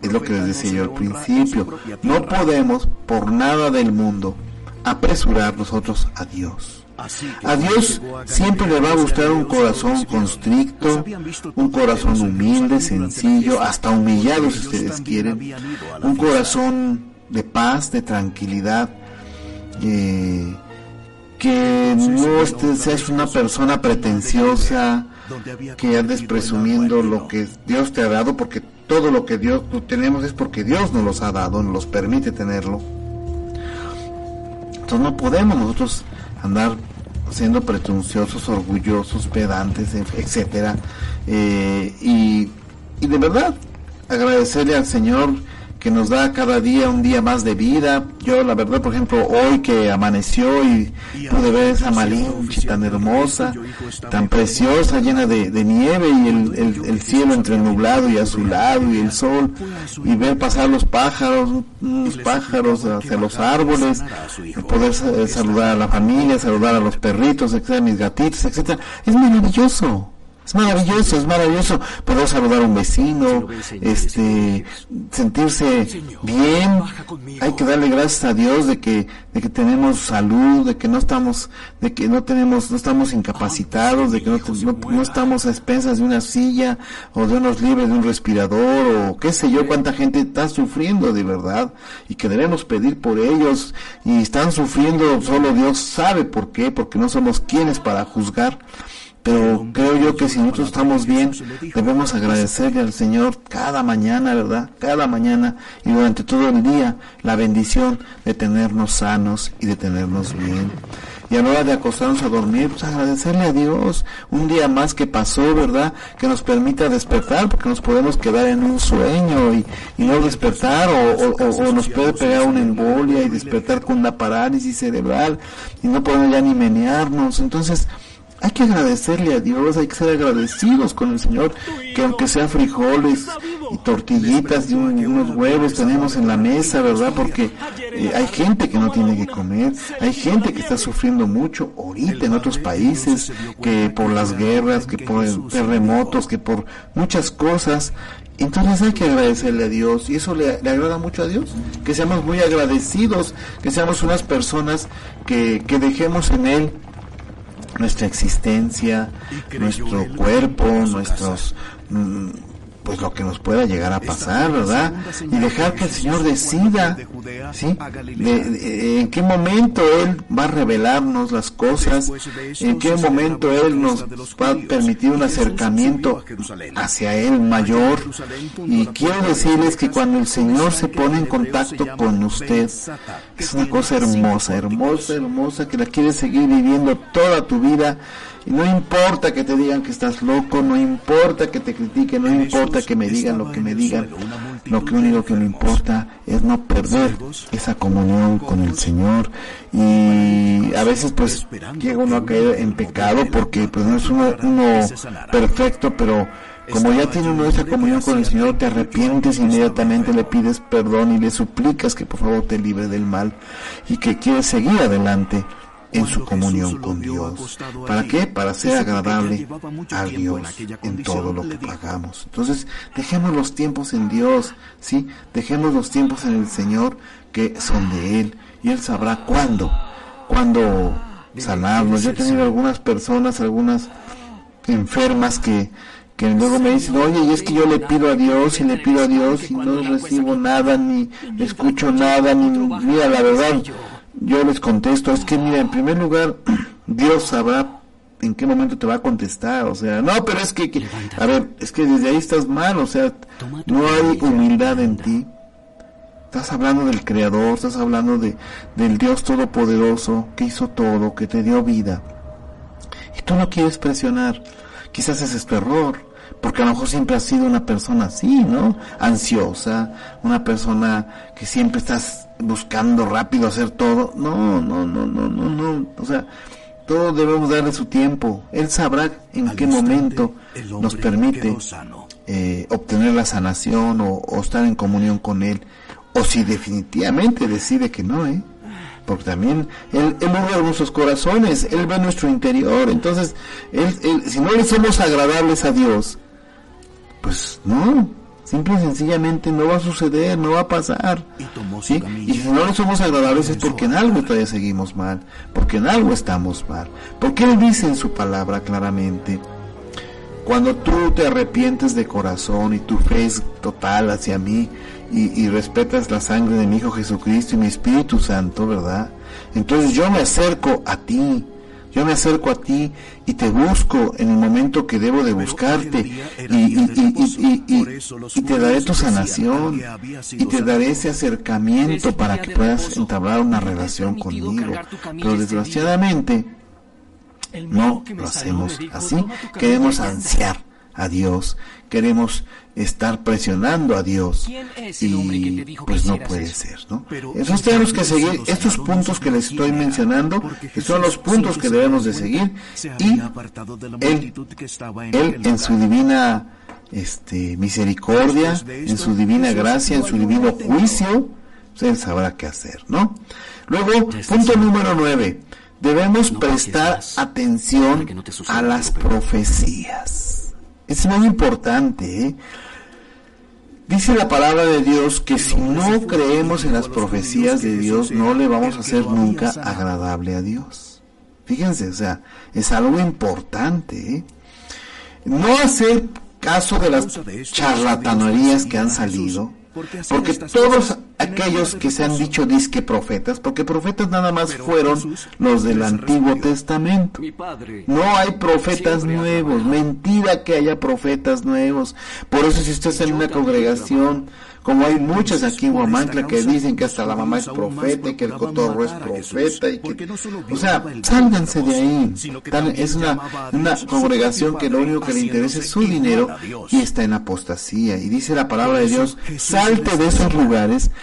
Es lo que les decía yo al principio. No podemos por nada del mundo apresurar nosotros a Dios. A Dios siempre le va a gustar un corazón constricto, un corazón humilde, sencillo, hasta humillado si ustedes quieren, un corazón de paz, de tranquilidad, eh, que no seas una persona pretenciosa, que andes presumiendo lo que Dios te ha dado, porque todo lo que Dios tenemos es porque Dios nos los ha dado, nos los permite tenerlo. Entonces no podemos nosotros andar siendo pretenciosos, orgullosos, pedantes, etcétera. Eh, y, y de verdad, agradecerle al Señor que nos da cada día un día más de vida. Yo, la verdad, por ejemplo, hoy que amaneció y pude ver esa Malinche tan hermosa, tan preciosa, llena de, nieve y el, el, cielo entre nublado y azulado y el sol, y ver pasar los pájaros, unos pájaros hacia los árboles, poder saludar a la familia, saludar a los perritos, etcétera, mis gatitos, etcétera, es maravilloso. Es maravilloso, es maravilloso poder saludar a un vecino, este, sentirse bien. Hay que darle gracias a Dios de que, de que tenemos salud, de que no estamos, de que no tenemos, no estamos incapacitados, de que no, no, estamos a expensas de una silla o de unos libres de un respirador o qué sé yo, cuánta gente está sufriendo de verdad y que debemos pedir por ellos y están sufriendo, solo Dios sabe por qué, porque no somos quienes para juzgar pero creo yo que si nosotros estamos bien, debemos agradecerle al Señor cada mañana, ¿verdad? Cada mañana y durante todo el día la bendición de tenernos sanos y de tenernos bien. Y a la hora de acostarnos a dormir, pues agradecerle a Dios un día más que pasó, ¿verdad? Que nos permita despertar, porque nos podemos quedar en un sueño y, no despertar, o, o, nos puede pegar una embolia y despertar con una parálisis cerebral y no podemos ya ni menearnos. Entonces, hay que agradecerle a Dios, hay que ser agradecidos con el Señor, que aunque sea frijoles y tortillitas y, unos huevos tenemos en la mesa, ¿verdad? Porque eh, hay gente que no tiene que comer, hay gente que está sufriendo mucho ahorita en otros países, que por las guerras, que por terremotos, que por muchas cosas. Entonces hay que agradecerle a Dios y eso le, le, agrada mucho a Dios, que seamos muy agradecidos, que seamos unas personas que, que dejemos en Él nuestra existencia, nuestro cuerpo, nuestros mm, pues lo que nos pueda llegar a pasar, ¿verdad? Y dejar que el Señor decida, ¿sí? De, en qué momento Él va a revelarnos las cosas, en qué momento Él nos va a permitir un acercamiento hacia Él mayor. Y quiero decirles que cuando el Señor se pone en contacto con usted, es una cosa hermosa, hermosa, hermosa, que la quieres seguir viviendo toda tu vida no importa que te digan que estás loco, no importa que te critiquen, no importa que me digan lo que me digan. Lo que único que me importa es no perder esa comunión con el Señor. Y a veces pues llega uno a caer en pecado porque pues no es uno, uno perfecto, pero como ya tiene uno esa comunión con el Señor, te arrepientes inmediatamente, le pides perdón y le suplicas que por favor te libre del mal y que quieres seguir adelante en su comunión con Dios. ¿Para qué? Para ser agradable a Dios en todo lo que hagamos. Entonces, dejemos los tiempos en Dios, ¿sí? Dejemos los tiempos en el Señor que son de Él y Él sabrá cuándo, cuándo sanarnos. Yo he tenido algunas personas, algunas enfermas que, que luego me dicen, oye, y es que yo le pido a Dios y le pido a Dios y no recibo nada, ni escucho nada, ni mira, la verdad, yo les contesto, es que mira, en primer lugar, (clears throat) Dios sabrá en qué momento te va a contestar, o sea, no, pero es que, a ver, es que desde ahí estás mal, o sea, no hay humildad en ti. Estás hablando del Creador, estás hablando de, del Dios Todopoderoso que hizo todo, que te dio vida. Y tú no quieres presionar. Quizás ese es tu error, porque a lo mejor siempre has sido una persona así, ¿no? Ansiosa, una persona que siempre estás buscando rápido hacer todo. No, no, no, no, no, no. O sea, todos debemos darle su tiempo. Él sabrá en qué momento nos permite eh, obtener la sanación o, o, estar en comunión con Él. O si definitivamente decide que no, ¿eh? Porque también Él, él ve nuestros corazones, Él ve nuestro interior. Entonces, él, si no le somos agradables a Dios, pues no, Simple y sencillamente no va a suceder, no va a pasar. ¿sí? Y si no le somos agradables es porque en algo todavía seguimos mal, porque en algo estamos mal. Porque Él dice en su palabra claramente, cuando tú te arrepientes de corazón y tu fe es total hacia mí y, y respetas la sangre de mi Hijo Jesucristo y mi Espíritu Santo, ¿verdad? Entonces yo me acerco a ti yo me acerco a ti y te busco en el momento que debo de buscarte y, te daré tu sanación y te daré ese acercamiento para que puedas entablar una relación conmigo. Pero desgraciadamente no lo hacemos así. Queremos ansiar a Dios, queremos estar presionando a Dios y pues no puede ser, ¿no? Entonces tenemos que seguir estos puntos que les estoy mencionando, que son los puntos que debemos de seguir y él, él en su divina este, misericordia, en su divina gracia, en su divino juicio, pues, él sabrá qué hacer, ¿no? Luego, punto número nueve, debemos prestar atención a las profecías. Es muy importante. ¿eh? Dice la palabra de Dios que si no creemos en las profecías de Dios, no le vamos a hacer nunca agradable a Dios. Fíjense, o sea, es algo importante. ¿eh? No hacer caso de las charlatanerías que han salido, porque todos aquellos que se han dicho disque profetas, porque profetas nada más fueron los del Antiguo Testamento. No hay profetas nuevos, mentira que haya profetas nuevos. Por eso si usted está en una congregación como hay muchas aquí en Huamancla que dicen que hasta la mamá es profeta y que el cotorro es profeta y que, o sea, sálganse de ahí. Es una, una congregación que lo único que le interesa es su dinero y está en apostasía. Y dice la palabra de Dios, salte de esos lugares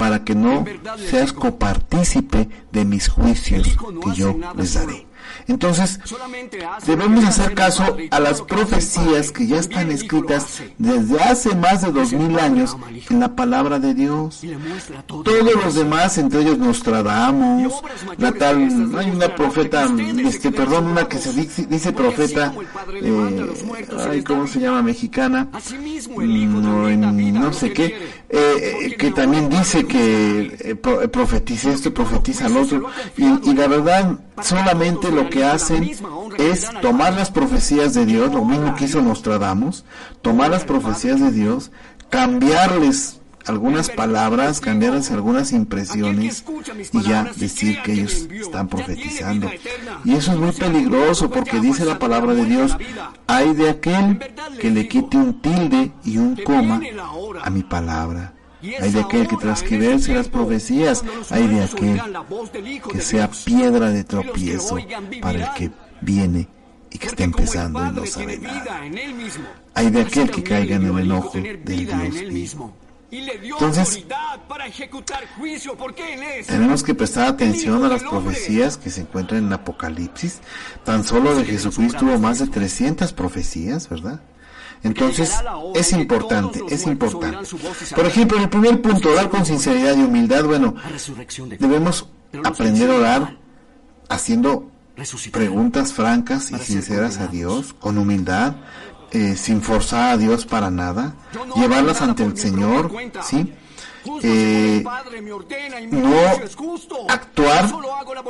para que no seas copartícipe de mis juicios que yo les daré. Entonces, debemos hacer caso a las profecías que ya están escritas desde hace más de dos mil años en la palabra de Dios. Todos los demás, entre ellos Nostradamus, la tal, hay una profeta, este, perdón, una que se dice, profeta, eh, ¿cómo se llama? Mexicana, no, no sé qué, eh, que también dice que eh, profetiza esto, profetiza lo otro, y, y la verdad, solamente lo que hacen es tomar las profecías de Dios, lo mismo que hizo Nostradamus, tomar las profecías de Dios, cambiarles algunas palabras, cambiarles algunas impresiones y ya decir que ellos están profetizando. Y eso es muy peligroso porque dice la palabra de Dios, hay de aquel que le quite un tilde y un coma a mi palabra. Hay de aquel que transcribirse las profecías, hay de aquel que sea piedra de tropiezo para el que viene y que está empezando y no sabe nada. Hay de aquel que caiga en el enojo del Dios mismo. Entonces, tenemos que prestar atención a las profecías que se encuentran en Apocalipsis. Tan solo de Jesucristo hubo más de 300 profecías, ¿verdad? Entonces, es importante, es importante. Por ejemplo, en el primer punto, orar con sinceridad y humildad, bueno, debemos aprender a orar haciendo preguntas francas y sinceras a Dios, con humildad, eh, sin forzar a Dios para nada, llevarlas ante el Señor, ¿sí? Eh, no actuar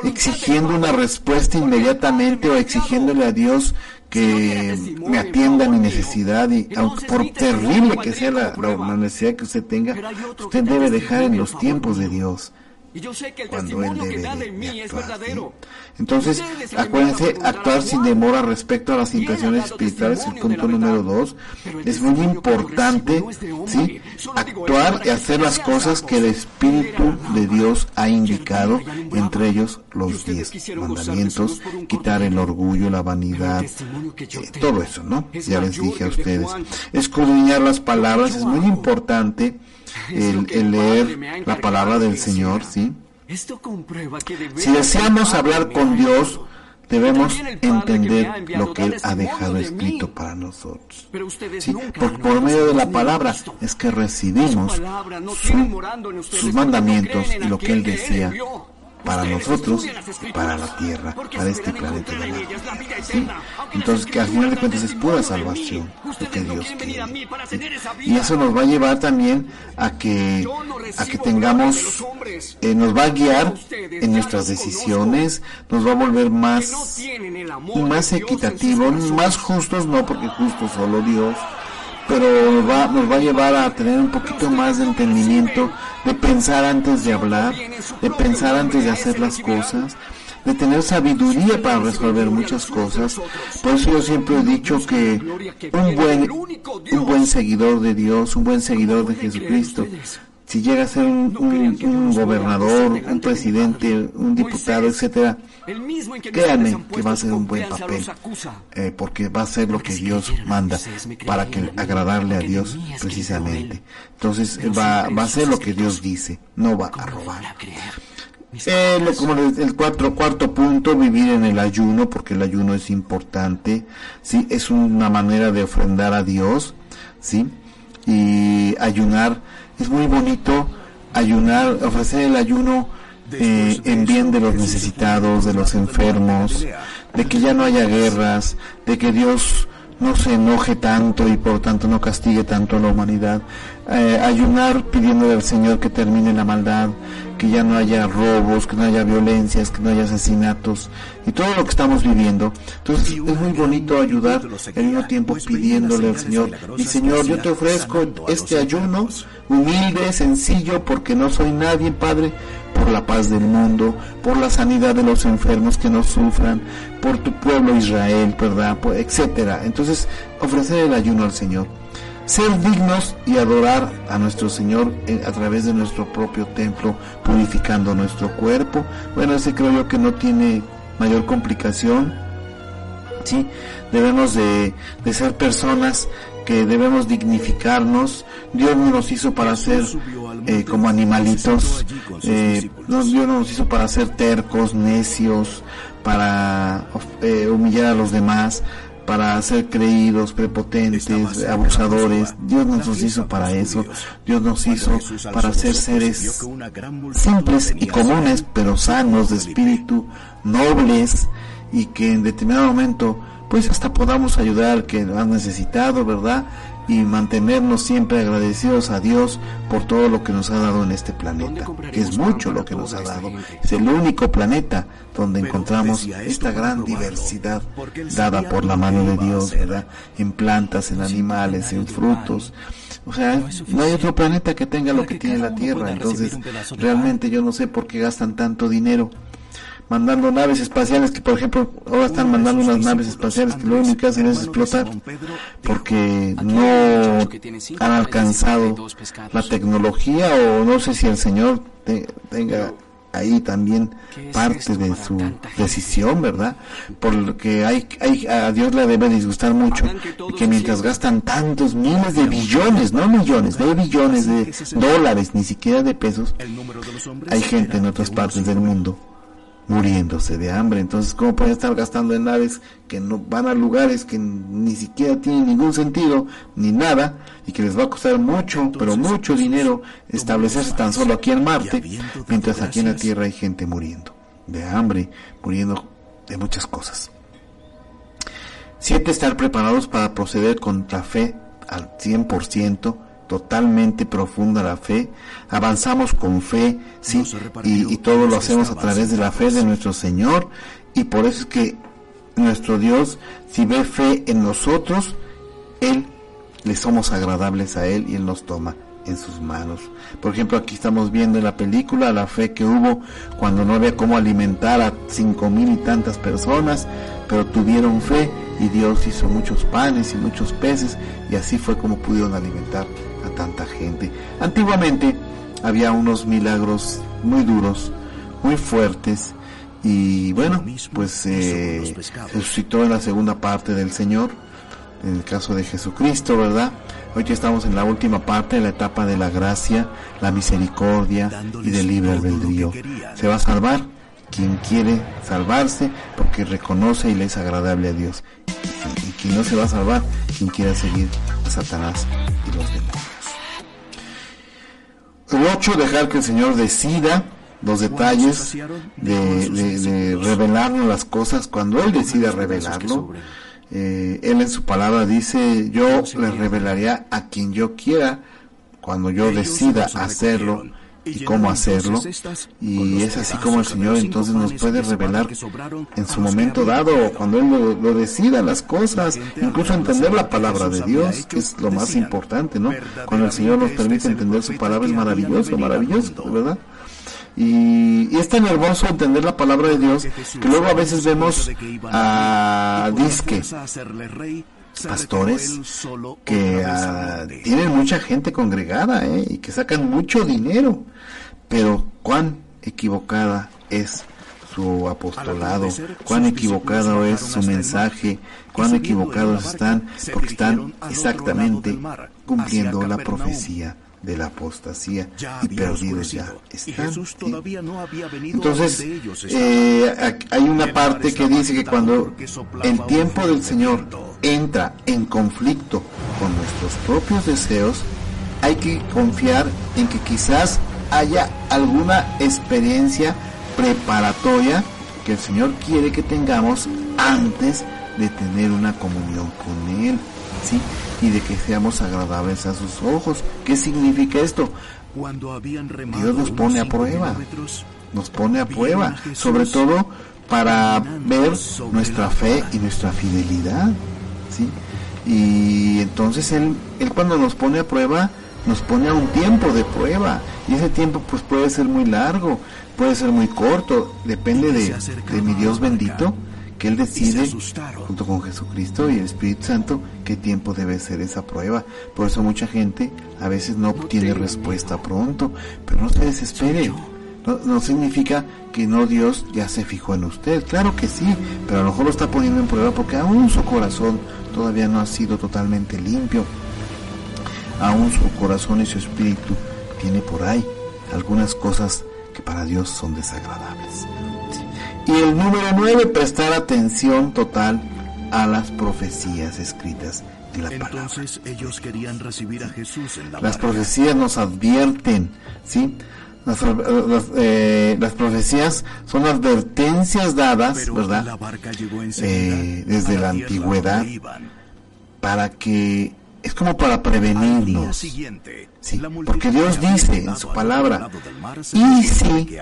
exigiendo una respuesta inmediatamente o exigiéndole a Dios que me atienda mi necesidad y aunque por terrible que sea la, la necesidad que usted tenga, usted debe dejar en los tiempos de Dios y yo sé que el testimonio que mí es verdadero. Entonces, acuérdense, actuar sin demora respecto a las impresiones espirituales, el punto número dos. Es muy importante, ¿sí? Actuar y hacer las cosas que el Espíritu de Dios ha indicado, entre ellos los diez mandamientos, quitar el orgullo, la vanidad, eh, todo eso, ¿no? Ya les dije a ustedes. Escudriñar las palabras es muy importante (laughs) el, leer la palabra del Señor, ¿sí? Si deseamos hablar con Dios, debemos entender lo que Él ha dejado escrito para nosotros. ¿sí? Por, por, medio de la palabra es que recibimos sus mandamientos y lo que Él desea para nosotros y para la tierra, para este planeta de la ¿Sí? Entonces, que al final de cuentas es pura salvación lo que Dios quiere. Y eso nos va a llevar también a que, a que tengamos, eh, nos va a guiar en nuestras decisiones, nos va a volver más, más equitativos, más justos, no porque justo solo Dios, pero va, nos va a llevar a tener un poquito más de entendimiento, de pensar antes de hablar, de pensar antes de hacer las cosas, de tener sabiduría para resolver muchas cosas. Por eso yo siempre he dicho que un buen, un buen seguidor de Dios, un buen seguidor de Jesucristo, si llega a ser un, un, gobernador, un presidente, un diputado, etcétera, créanme que va a ser un buen papel, eh, porque va a ser lo que Dios manda para que agradarle a Dios precisamente. Entonces va, va a ser lo que Dios dice, no va a robar. Eh, como el cuatro, cuarto punto, vivir en el ayuno, porque el ayuno es importante, sí, es una manera de ofrendar a Dios, sí, y ayunar es muy bonito ayunar, ofrecer el ayuno eh, en bien de los necesitados, de los enfermos, de que ya no haya guerras, de que Dios no se enoje tanto y por tanto no castigue tanto a la humanidad. Eh, ayunar pidiéndole al Señor que termine la maldad, que ya no haya robos, que no haya violencias, que no haya asesinatos y todo lo que estamos viviendo. Entonces es muy bonito ayudar al mismo tiempo pidiéndole al Señor, y Señor, yo te ofrezco este ayuno humilde, sencillo, porque no soy nadie, Padre, por la paz del mundo, por la sanidad de los enfermos que no sufran, por tu pueblo Israel, ¿verdad? Etcétera. Entonces, ofrecer el ayuno al Señor ser dignos y adorar a nuestro Señor eh, a través de nuestro propio templo, purificando nuestro cuerpo. Bueno, ese creo yo que no tiene mayor complicación. ¿sí? Debemos de, ser personas que debemos dignificarnos. Dios no nos hizo para ser eh, como animalitos. Eh, Dios no nos hizo para ser tercos, necios, para humillar a los demás para ser creídos, prepotentes, abusadores. Dios nos hizo para eso. Dios nos hizo para ser seres simples y comunes, pero sanos de espíritu, nobles y que en determinado momento pues hasta podamos ayudar al que ha necesitado, ¿verdad? Y mantenernos siempre agradecidos a Dios por todo lo que nos ha dado en este planeta, que es mucho lo que nos ha dado. Es el único planeta donde encontramos esta gran diversidad dada por la mano de Dios, ¿verdad? En plantas, en animales, en frutos. O sea, no hay otro planeta que tenga lo que tiene la Tierra. Entonces, realmente yo no sé por qué gastan tanto dinero mandando naves espaciales que por ejemplo ahora están mandando unas naves espaciales que lo único que hacen es explotar porque no han alcanzado la tecnología o no sé si el señor tenga ahí también parte de su decisión, ¿verdad? Porque hay, hay, a Dios le debe disgustar mucho que mientras gastan tantos miles de billones, no millones, de billones de dólares, ni siquiera de pesos, hay gente en otras partes del mundo muriéndose de hambre. Entonces, ¿cómo pueden estar gastando en naves que no van a lugares que ni siquiera tienen ningún sentido ni nada y que les va a costar mucho, pero mucho dinero establecerse tan solo aquí en Marte, mientras aquí en la Tierra hay gente muriendo? de hambre, muriendo de muchas cosas. Siete, estar preparados para proceder con la fe al 100%, totalmente profunda la fe. Avanzamos con fe, sí, y, y todo lo hacemos a través de la fe de nuestro Señor. Y por eso es que nuestro Dios, si ve fe en nosotros, Él le somos agradables a Él y Él nos toma en sus manos. Por ejemplo, aquí estamos viendo en la película la fe que hubo cuando no había cómo alimentar a cinco mil y tantas personas, pero tuvieron fe y Dios hizo muchos panes y muchos peces y así fue como pudieron alimentar a tanta gente. Antiguamente había unos milagros muy duros, muy fuertes y bueno, pues se eh, suscitó en la segunda parte del Señor, en el caso de Jesucristo, ¿verdad? Hoy estamos en la última parte, la etapa de la gracia, la misericordia y del libre albedrío. Se va a salvar quien quiere salvarse porque reconoce y le es agradable a Dios. Y, quien no se va a salvar, quien quiera seguir a Satanás y los demonios. El 8, dejar que el Señor decida los detalles de, de, revelarnos las cosas cuando Él decida revelarlo. Eh, él en su palabra dice, yo le revelaría a quien yo quiera cuando yo decida hacerlo y cómo hacerlo. Y es así como el Señor entonces nos puede revelar en su momento dado, cuando Él lo, decida las cosas, incluso entender la palabra de Dios, que es lo más importante, ¿no? Cuando el Señor nos permite entender su palabra es maravilloso, maravilloso, ¿verdad? Y, es tan hermoso entender la palabra de Dios que luego a veces vemos a disque pastores que ah, tienen mucha gente congregada ¿eh? y que sacan mucho dinero, pero cuán equivocada es su apostolado, cuán equivocado es su mensaje, cuán equivocados están, porque están exactamente cumpliendo la profecía de la apostasía y perdidos ya están. Entonces, eh, hay una parte que dice que cuando el tiempo del Señor entra en conflicto con nuestros propios deseos, hay que confiar en que quizás haya alguna experiencia preparatoria que el Señor quiere que tengamos antes de tener una comunión con Él. ¿sí? y de que seamos agradables a sus ojos. ¿Qué significa esto? Dios nos pone a prueba, nos pone a prueba, sobre todo para ver nuestra fe y nuestra fidelidad, ¿sí? Y entonces él, él cuando nos pone a prueba, nos pone a un tiempo de prueba, y ese tiempo pues puede ser muy largo, puede ser muy corto, depende de, de mi Dios bendito, que Él decide, junto con Jesucristo y el Espíritu Santo, qué tiempo debe ser esa prueba. Por eso mucha gente a veces no obtiene respuesta pronto, pero no se desespere. No, significa que no Dios ya se fijó en usted, claro que sí, pero a lo mejor lo está poniendo en prueba porque aún su corazón todavía no ha sido totalmente limpio. Aún su corazón y su espíritu tiene por ahí algunas cosas que para Dios son desagradables. Y el número 9, prestar atención total a las profecías escritas en la Entonces ellos querían recibir a Jesús en la Las profecías nos advierten, ¿sí? Las, eh, las, profecías son advertencias dadas, ¿verdad? Eh, desde la antigüedad para que es como para prevenirnos. Sí, porque Dios dice en su palabra, y si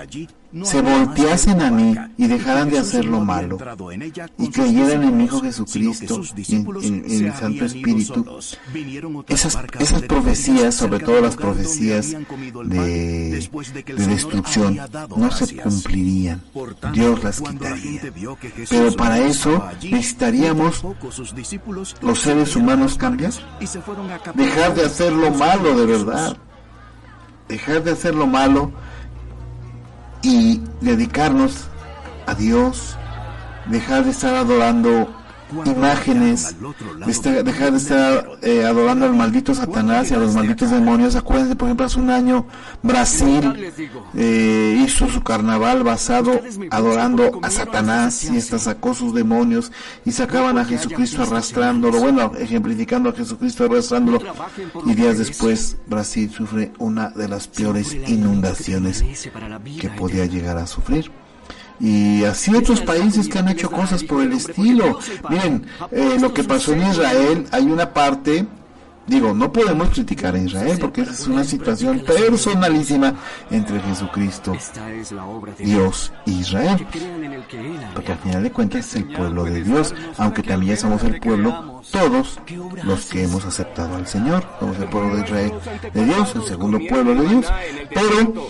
se volteasen a mí y dejaran de hacer lo malo y creyeran en mi Hijo Jesucristo y en, el Santo Espíritu, esas, esas profecías, sobre todo las profecías de, de destrucción, no se cumplirían. Dios las quitaría. Pero para eso necesitaríamos los seres humanos cambiar, dejar de hacer lo malo de verdad, dejar de hacer lo malo y dedicarnos a Dios, dejar de estar adorando imágenes, dejar de estar eh, adorando al maldito Satanás y a los malditos demonios. Acuérdense, por ejemplo, hace un año Brasil eh, hizo su carnaval basado adorando a Satanás y hasta sacó sus demonios y sacaban a Jesucristo arrastrándolo, bueno, ejemplificando a Jesucristo arrastrándolo y días después Brasil sufre una de las peores inundaciones que podía llegar a sufrir. Y así otros países que han hecho cosas por el estilo. Miren, eh, lo que pasó en Israel, hay una parte Digo, no podemos criticar a Israel porque esa es una situación personalísima entre Jesucristo, Dios e Israel. Porque al final de cuentas es el pueblo de Dios, aunque también somos el pueblo, todos los que hemos aceptado al Señor, somos el pueblo de Israel, de Dios, el segundo pueblo de Dios. Pero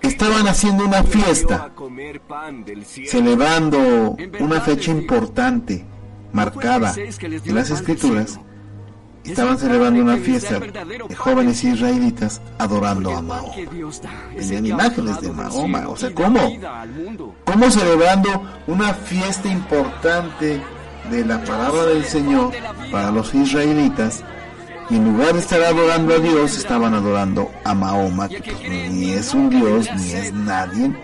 estaban haciendo una fiesta, celebrando una fecha importante, marcada en las escrituras estaban celebrando una fiesta de jóvenes israelitas adorando a Mahoma. Tenían imágenes de Mahoma. O sea, ¿cómo? ¿Cómo celebrando una fiesta importante de la palabra del Señor para los israelitas? Y en lugar de estar adorando a Dios, estaban adorando a Mahoma, que pues, ni es un Dios, ni es nadie,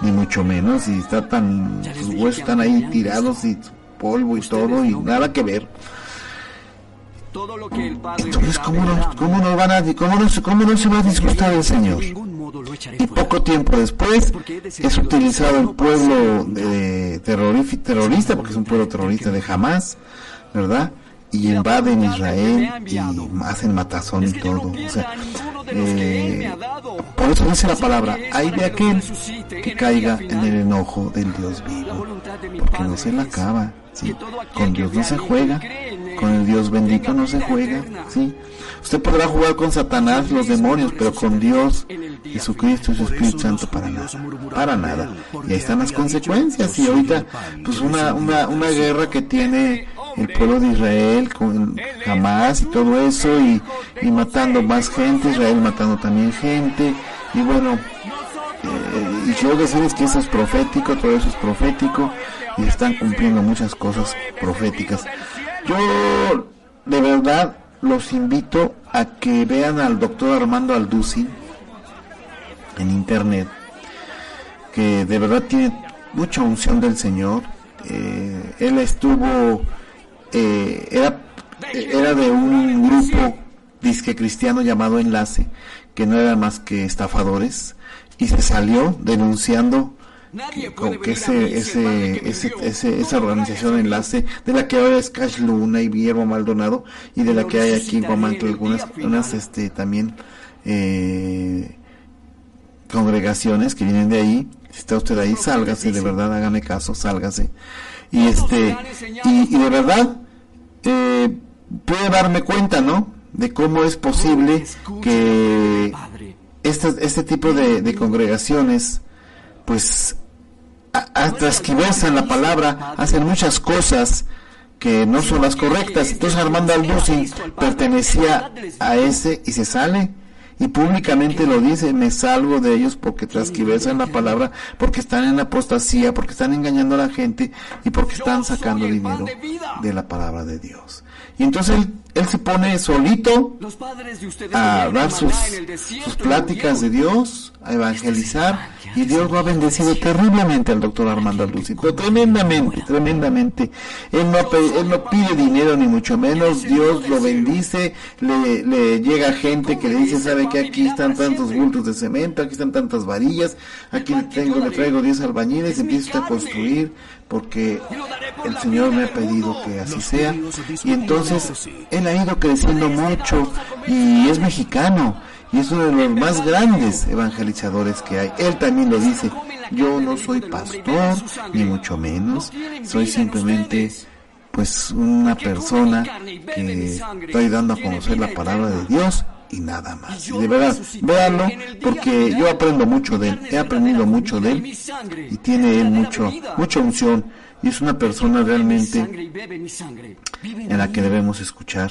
ni mucho menos, y está tan, sus huesos están ahí tirados y polvo y todo, y nada que ver. Entonces, ¿cómo no, cómo no, van a, cómo no, cómo no se va a disgustar el Señor? Y poco tiempo después es utilizado el pueblo de terrorista, porque es un pueblo terrorista de Hamas, ¿verdad? y invaden Israel y hacen matazón y todo. O sea, eh, por eso dice la palabra, hay de aquel que caiga en el enojo del Dios vivo, porque no se la acaba. ¿sí? Con Dios no se juega, con el Dios bendito no se juega. ¿sí? Usted podrá jugar con Satanás, los demonios, pero con Dios, Jesucristo y su Espíritu Santo para nada. Para nada. Y ahí están las consecuencias. Y ahorita, pues una, una, una guerra que tiene el pueblo de Israel con Hamas y todo eso y, y matando más gente, Israel matando también gente y bueno, eh, y quiero decirles que eso es profético, todo eso es profético y están cumpliendo muchas cosas proféticas. Yo de verdad los invito a que vean al doctor Armando Alduci en internet, que de verdad tiene mucha unción del Señor. Eh, él estuvo eh, era, era de un grupo disque cristiano llamado Enlace, que no era más que estafadores, y se salió denunciando que ese, ese, ese, esa organización enlace de la que ahora es Cash Luna y Guillermo Maldonado y de la que hay aquí en Guamantla algunas unas este también eh, congregaciones que vienen de ahí. Si está usted ahí sálgase de verdad hágame caso sálgase. Y este y de verdad eh, puede darme cuenta, ¿no? De cómo es posible que este, este tipo de, congregaciones, pues, transquiversan la palabra, hacen muchas cosas que no son las correctas. Entonces Armando Alducin pertenecía a ese y se sale y públicamente lo dice, me salgo de ellos porque transquiversan la palabra, porque están en apostasía, porque están engañando a la gente y porque están sacando dinero de la palabra de Dios. Y entonces él, él se pone solito a dar sus, sus pláticas de Dios, a evangelizar, y Dios lo ha bendecido terriblemente al doctor Armando pero tremendamente, tremendamente. Él no, él no pide dinero ni mucho menos, Dios lo bendice, le, le llega gente que le dice, sabe que aquí están tantos bultos de cemento, aquí están tantas varillas, aquí le tengo, le traigo 10 albañiles, empieza a construir, porque el Señor me ha pedido que así sea. Y entonces Él ha ido creciendo mucho y es mexicano y es uno de los más grandes evangelizadores que hay. Él también lo dice, yo no soy pastor, ni mucho menos, soy simplemente pues una persona que estoy dando a conocer la palabra de Dios y nada más. Y de verdad, véanlo, porque yo aprendo mucho de él, he aprendido mucho de él y tiene él mucho, mucha unción y es una persona realmente en la que debemos escuchar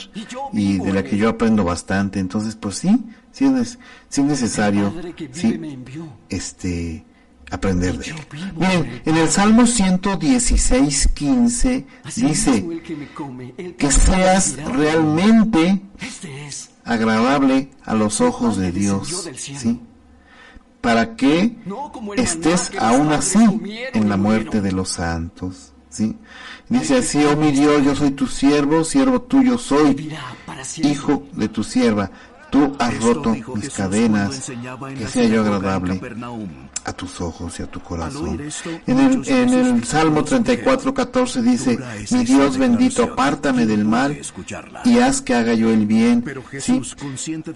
y de la que yo aprendo bastante. Entonces, pues sí, sí es, sí es necesario, sí, este, aprender de él. Miren, en el Salmo 116, 15 dice que seas realmente agradable a los ojos de Dios, ¿sí? Para que estés aún así en la muerte de los santos, ¿sí? Dice así, oh mi Dios, yo soy tu siervo, siervo tuyo soy, hijo de tu sierva. Tú has roto mis cadenas, que sea yo agradable a tus ojos y a tu corazón. En el, en el Salmo 34, 14 dice, mi Dios bendito, apártame del mal y haz que haga yo el bien. ¿Sí?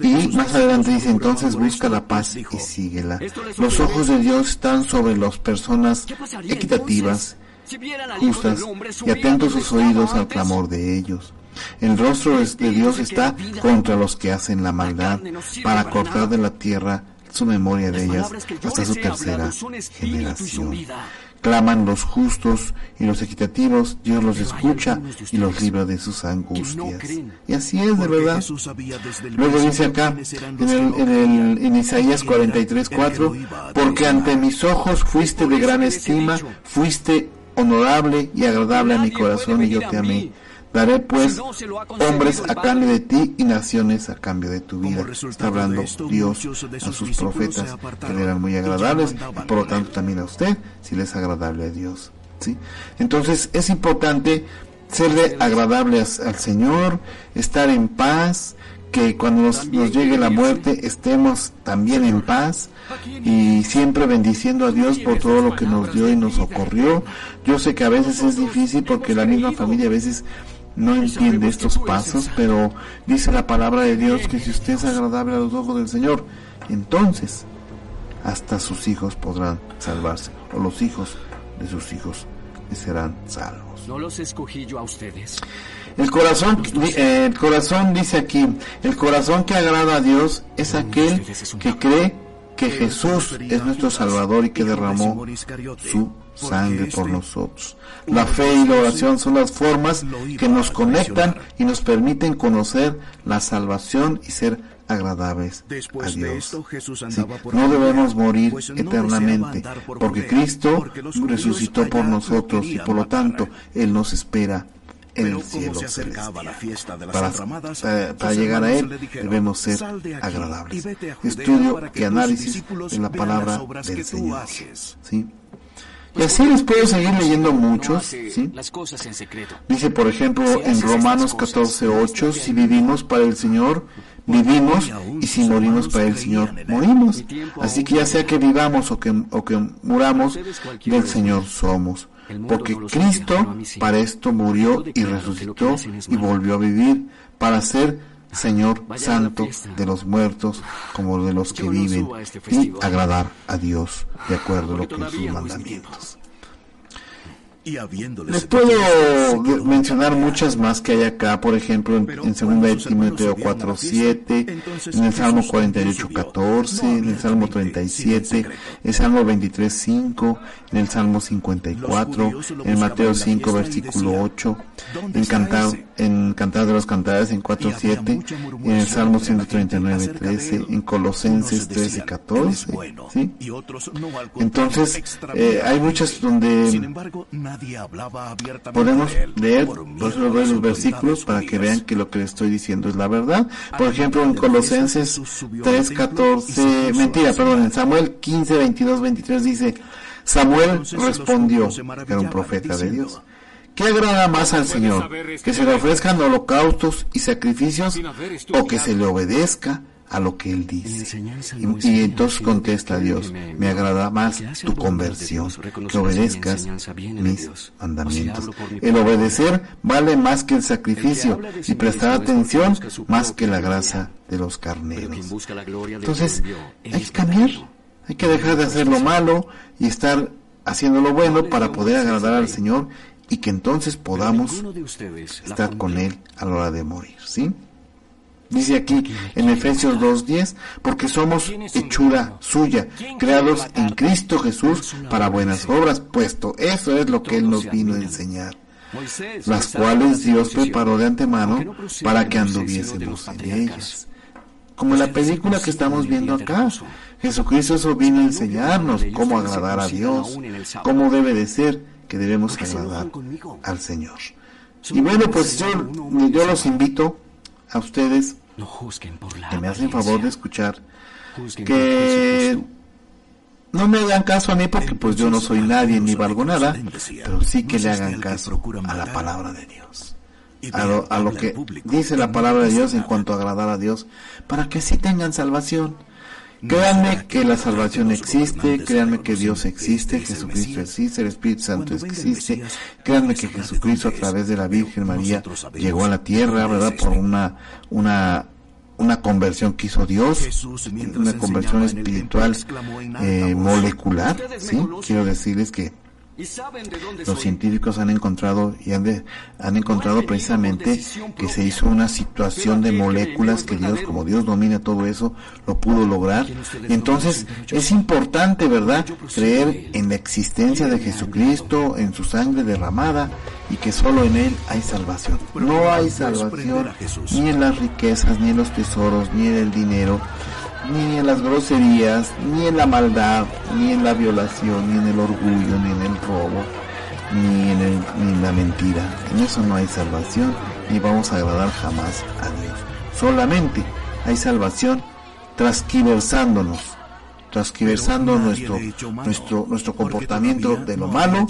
Y más adelante dice, entonces busca la paz y síguela. Los ojos de Dios están sobre las personas equitativas, justas y atentos sus oídos al clamor de ellos. El rostro de Dios está contra los que hacen la maldad para cortar de la tierra su memoria de ellas hasta su tercera generación. Claman los justos y los equitativos, Dios los escucha y los libra de sus angustias. Y así es de verdad. Luego dice acá, en, el, en, el, en Isaías 43, 4, porque ante mis ojos fuiste de gran estima, fuiste honorable y agradable a mi corazón y yo te amé. Daré pues hombres a cambio de ti y naciones a cambio de tu vida. Está hablando Dios a sus profetas que le eran muy agradables y por lo tanto también a usted si le es agradable a Dios. ¿sí? Entonces es importante serle agradable al Señor, estar en paz, que cuando nos, nos, llegue la muerte estemos también en paz y siempre bendiciendo a Dios por todo lo que nos dio y nos ocurrió. Yo sé que a veces es difícil porque la misma familia a veces no entiende estos pasos, pero dice la palabra de Dios que si usted es agradable a los ojos del Señor, entonces hasta sus hijos podrán salvarse, o los hijos de sus hijos serán salvos. No los escogí yo a ustedes. El corazón, eh, el corazón dice aquí, el corazón que agrada a Dios es aquel que cree que Jesús es nuestro Salvador y que derramó su sangre por nosotros. La fe y la oración son las formas que nos conectan y nos permiten conocer la salvación y ser agradables a Dios. no debemos morir eternamente, porque Cristo resucitó por nosotros y por lo tanto Él nos espera en el cielo Para, para, llegar a Él debemos ser agradables. Estudio y análisis de la palabra del Señor. ¿sí? Y así les puedo seguir leyendo muchos. ¿sí? Dice, por ejemplo, en Romanos 14:8, si vivimos para el Señor, vivimos, y si morimos para el Señor, morimos. Así que ya sea que vivamos o que, o que muramos, del Señor somos. Porque Cristo para esto murió y resucitó y volvió a vivir para ser Señor Santo de los muertos como de los que viven este y agradar a Dios de acuerdo a lo que sus mandamientos. Les puedo mencionar muchas más que hay acá, por ejemplo, en, en 2 Timoteo 4, 7, en el Salmo 48, 14, en el Salmo 37, en el Salmo 23, 5, en el Salmo 54, en Mateo 5, versículo 8, en Cantar, en Cantar de los Cantares en 4, 7, en el Salmo 139, 13, en Colosenses 13, 14, ¿sí? Entonces, eh, hay muchas donde Podemos leer los versículos para que vean que lo que les estoy diciendo es la verdad. Por ejemplo, en Colosenses 3, 14, mentira, perdón, en Samuel 15, 22, 23 dice, Samuel respondió, era un profeta de Dios. ¿Qué agrada más al Señor? ¿Que se le ofrezcan holocaustos y sacrificios o que se le obedezca? A lo que Él dice. Y, entonces contesta Dios, me agrada más tu conversión, que obedezcas mis mandamientos. El obedecer vale más que el sacrificio y prestar atención más que la grasa de los carneros. Entonces, hay que cambiar, hay que dejar de hacer lo malo y estar haciendo lo bueno para poder agradar al Señor y que entonces podamos estar con Él a la hora de morir, ¿sí? Dice aquí en Efesios 2.10, porque somos hechura suya, creados en Cristo Jesús para buenas obras, puesto eso es lo que Él nos vino a enseñar, las cuales Dios preparó de antemano para que anduviésemos en ellas. Como la película que estamos viendo acá, Jesucristo eso vino a enseñarnos cómo agradar a Dios, cómo debe de ser que debemos agradar al Señor. Y bueno, pues yo, yo los invito a ustedes que me hacen favor de escuchar, que no me hagan caso a mí porque pues yo no soy nadie ni valgo nada, pero sí que le hagan caso a la palabra de Dios. a lo, a lo que dice la palabra de Dios en cuanto a agradar a Dios, para que así tengan salvación. Créanme que la salvación existe, créanme que Dios existe, Jesucristo existe, el Espíritu Santo existe, créanme que Jesucristo a través de la Virgen María llegó a la tierra, ¿verdad? Por una, una, una conversión que hizo Dios, una conversión espiritual eh, molecular, ¿sí? Quiero decirles que los científicos han encontrado y han, han encontrado precisamente que se hizo una situación de moléculas que Dios, como Dios domina todo eso, lo pudo lograr. Y entonces es importante, ¿verdad?, creer en la existencia de Jesucristo, en su sangre derramada y que solo en Él hay salvación. No hay salvación ni en las riquezas, ni en los tesoros, ni en el dinero ni en las groserías, ni en la maldad, ni en la violación, ni en el orgullo, ni en el robo, ni en, el, ni en la mentira. En eso no hay salvación, ni vamos a agradar jamás a Dios. Solamente hay salvación transquiversándonos, transquiversando nuestro, nuestro, nuestro comportamiento de lo malo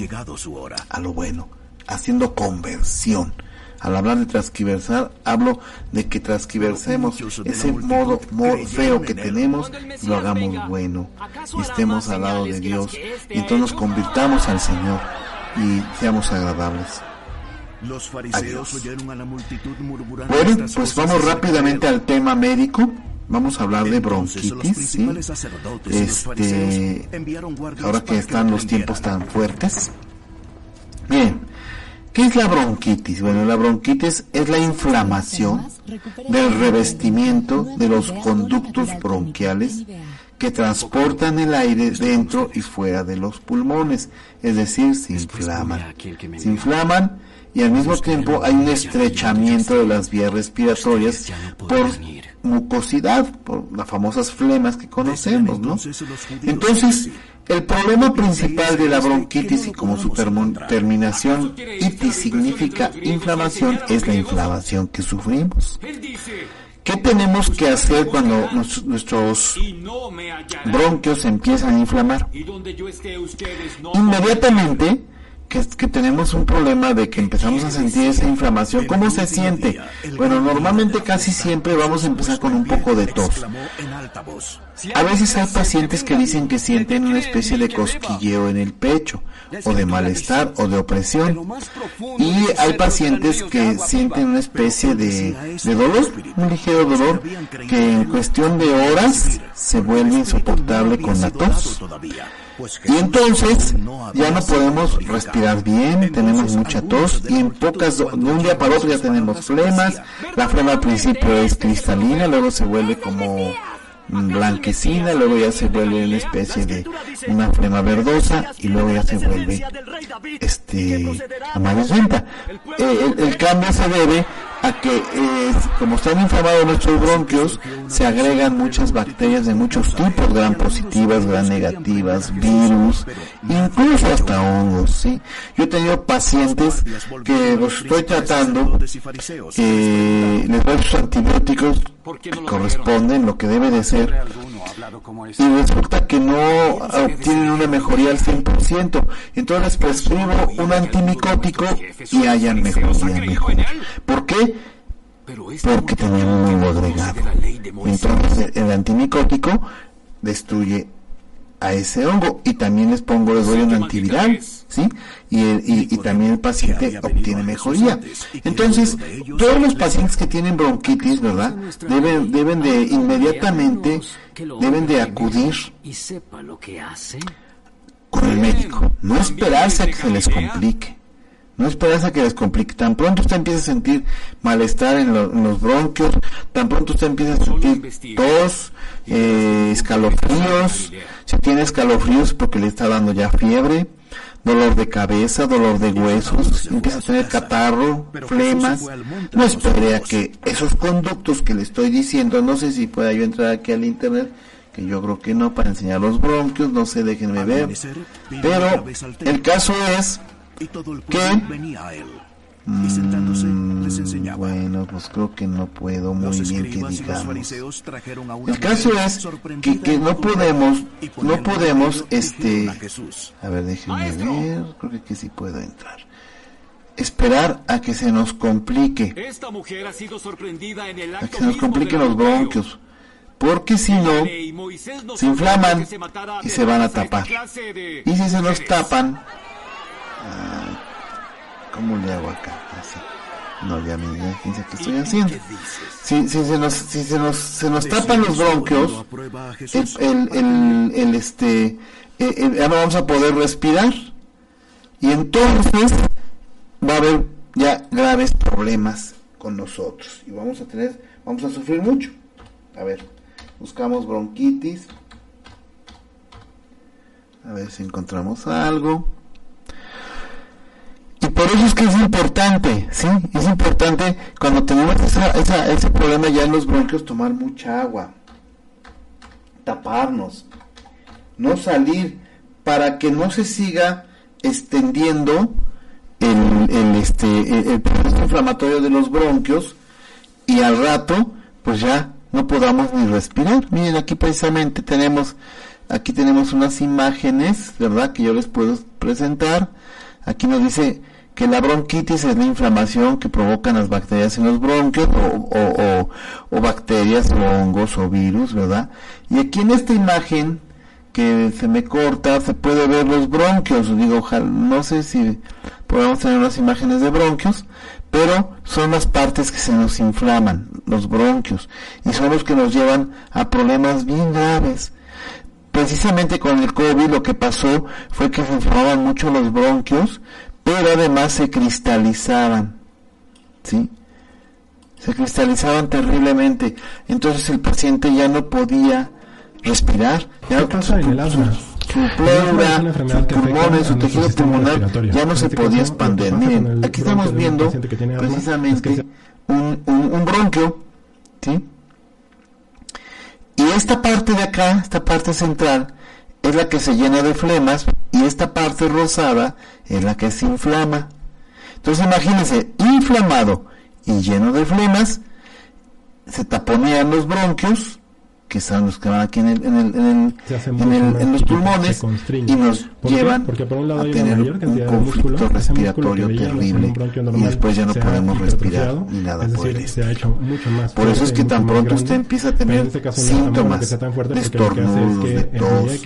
a lo bueno, haciendo conversión al hablar de transquiversar, hablo de que transquiversemos ese modo, feo que tenemos y lo hagamos bueno. Y estemos al lado de Dios. Y entonces nos convirtamos al Señor y seamos agradables. Los fariseos oyeron a la multitud Bueno, pues vamos rápidamente al tema médico. Vamos a hablar de bronquitis, ¿sí? Este, ahora que están los tiempos tan fuertes. Bien, ¿Qué es la bronquitis? Bueno, la bronquitis es la inflamación del revestimiento de los conductos bronquiales que transportan el aire dentro y fuera de los pulmones, es decir, se inflaman. Se inflaman y al mismo tiempo hay un estrechamiento de las vías respiratorias por mucosidad, por las famosas flemas que conocemos, ¿no? Entonces, el problema principal de la bronquitis y como su terminación itis significa inflamación es la inflamación que sufrimos. ¿Qué tenemos que hacer cuando nuestros bronquios empiezan a inflamar? Inmediatamente que, tenemos un problema de que empezamos a sentir esa inflamación. ¿Cómo se siente? Bueno, normalmente casi siempre vamos a empezar con un poco de tos. A veces hay pacientes que dicen que sienten una especie de cosquilleo en el pecho, o de malestar, o de opresión. Y hay pacientes que sienten una especie de dolor, un ligero dolor, que en cuestión de horas se vuelve insoportable con la tos. Y entonces ya no podemos respirar bien, tenemos mucha tos y en pocas, de un día para otro ya tenemos flemas. La flema al principio es cristalina, luego se vuelve como blanquecina, luego ya se vuelve una especie de una flema verdosa y luego ya se vuelve este amarillenta. Eh, el, cambio se debe a que eh, como están inflamados nuestros bronquios, se agregan muchas bacterias de muchos tipos, gran positivas, gran negativas, virus, incluso hasta hongos, ¿sí? Yo he tenido pacientes que los estoy tratando, eh, les doy sus antibióticos corresponden, lo que debe de ser, y resulta que no obtienen una mejoría al 100%, entonces prescribo un antimicótico y hayan mejoría mejor. ¿Por qué? porque tenía un agregado. Entonces el antimicótico destruye a ese hongo y también les pongo, les doy un antiviral, ¿sí? Y, y, también el paciente obtiene mejoría. Entonces, todos los pacientes que tienen bronquitis, ¿verdad? Deben, deben de inmediatamente, deben de acudir con el médico. No esperarse a que se les complique. No esperas a que les complique. Tan pronto usted empieza a sentir malestar en, los bronquios, tan pronto usted empieza a sentir tos, eh, escalofríos. Si tiene escalofríos porque le está dando ya fiebre, dolor de cabeza, dolor de huesos, empieza a tener catarro, flemas. No espere a que esos conductos que le estoy diciendo, no sé si pueda yo entrar aquí al internet, que yo creo que no, para enseñar los bronquios, no sé, déjenme ver. Pero el caso es y Y sentándose les mm, enseñaba. Bueno, pues creo que no puedo muy bien que digamos. El caso es que, que no podemos, no podemos, este, a ver, déjenme ver, creo que sí puedo entrar. esperar a que se nos complique. Esta mujer ha sido sorprendida en el A que se nos compliquen los bronquios. Porque si no, se inflaman y se van a tapar. Y si se nos tapan, ¿cómo le hago acá? Así. No, ya me ya, fíjense qué estoy haciendo. Si, si se nos, si se nos, se nos tapan los bronquios, el, el, el, este, eh, eh, ya no vamos a poder respirar. Y entonces va a haber ya graves problemas con nosotros. Y vamos a tener, vamos a sufrir mucho. A ver, buscamos bronquitis. A ver si encontramos algo. Y por eso es que es importante, ¿sí? Es importante cuando tenemos esa, esa- ese problema ya en los bronquios tomar mucha agua, taparnos, no salir para que no se siga extendiendo el, el, este, el, proceso inflamatorio de los bronquios y al rato pues ya no podamos ni respirar. Miren aquí precisamente tenemos aquí tenemos unas imágenes, ¿verdad? Que yo les puedo presentar. Aquí nos dice que la bronquitis es la inflamación que provocan las bacterias en los bronquios o, o, bacterias o hongos o virus, ¿verdad? Y aquí en esta imagen que se me corta se puede ver los bronquios. Digo, no sé si podemos tener unas imágenes de bronquios, pero son las partes que se nos inflaman, los bronquios, y son los que nos llevan a problemas bien graves. Precisamente con el COVID lo que pasó fue que se inflamaban mucho los bronquios, pero además se cristalizaban, ¿sí? Se cristalizaban terriblemente. Entonces el paciente ya no podía respirar. Ya ¿Qué pasa en el asma? Su pleura, sus pulmones, su tejido pulmonar ya no se este podía expandir. Miren, aquí estamos viendo precisamente un, un, un bronquio, ¿sí? Y esta parte de acá, esta parte central, es la que se llena de flemas y esta parte rosada es la que se inflama. Entonces imagínense, inflamado y lleno de flemas, se taponean los bronquios, que son los que van aquí en, el, en, el, en, el- en, el- en los pulmones y nos ¿Por llevan Porque por un lado a tener mayor un conflicto músculo, respiratorio terrible y después ya no podemos respirar ni nada es por decir, estilo. se ha hecho mucho más Por eso es que tan pronto grande, usted empieza a tener en este caso síntomas de estornudos, de tos,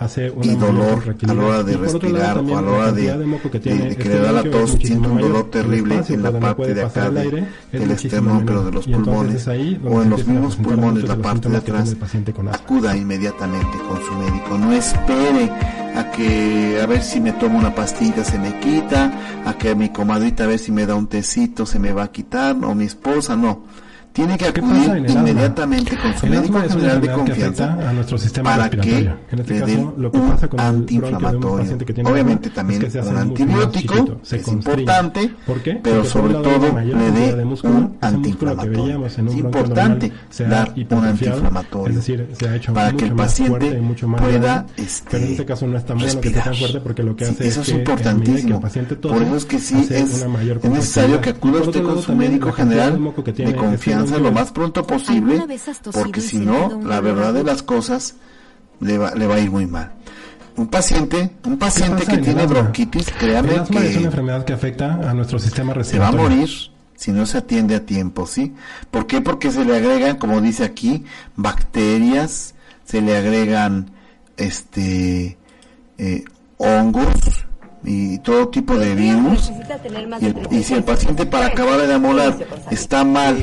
hace una y dolor a la hora de lado, respirar o a la hora de, de moco que de- tiene de que este le da la tos, siente un dolor terrible espacio en la parte de acá de- aire del esternón, pero de los pulmones es ahí o en los mismos pulmones, la parte de tiene atrás, acuda inmediatamente con su médico. No espere a que a ver si me tomo una pastilla se me quita, a que mi comadrita a ver si me da un tecito se me va a quitar, o mi esposa, no. Tiene que ¿Qué acudir el inmediatamente con su El médico general de confianza a nuestro sistema para que. En este le caso, lo que pasa con el antiinflamatorio. paciente que tiene Obviamente también es que un antibiótico, se es importante, pero sobre todo le dé un antiinflamatorio. Es importante dar un antiinflamatorio es decir, se ha hecho para que el paciente pueda, este, pero en este caso no es tan bueno que sea tan fuerte porque lo que Sí, hace eso es es que importantísimo. el paciente Por eso es que sí es, es necesario que acuda usted con su médico general de confianza lo más pronto posible, ¿Alguna vez has tosido porque si no, la verdad de las cosas le va, le va a ir muy mal. Un paciente, un paciente que tiene asma? bronquitis, créame El asma es una que enfermedad que afecta a nuestro sistema se va a respiratorio. morir si no se atiende a tiempo, ¿sí? ¿Por qué? Porque se le agregan, como dice aquí, bacterias, se le agregan este eh, hongos y todo tipo de virus. Y, el- y si el paciente para acabar de amolar está mal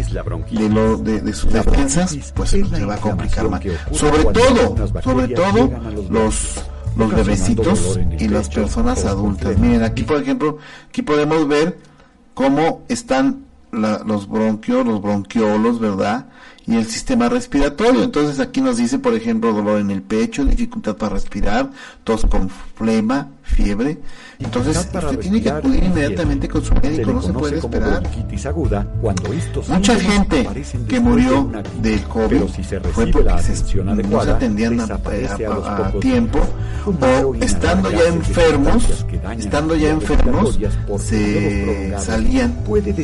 de, lo, de, de sus defensas, pues se va a complicar más. Sobre todo, sobre todo los los bebecitos y las personas adultas. Miren, aquí por ejemplo, aquí podemos ver cómo están la- los bronquios, los bronquiolos, ¿verdad? Y el sistema respiratorio. Entonces aquí nos dice, por ejemplo, dolor en el pecho, dificultad para respirar, tos con flema, fiebre. Entonces usted tiene que acudir inmediatamente con su médico, no se puede esperar. aguda cuando estos Mucha gente que murió de del COVID pero si se fue porque se- no se atendían a, tiempo o estando ya enfermos, estando ya enfermos, se salían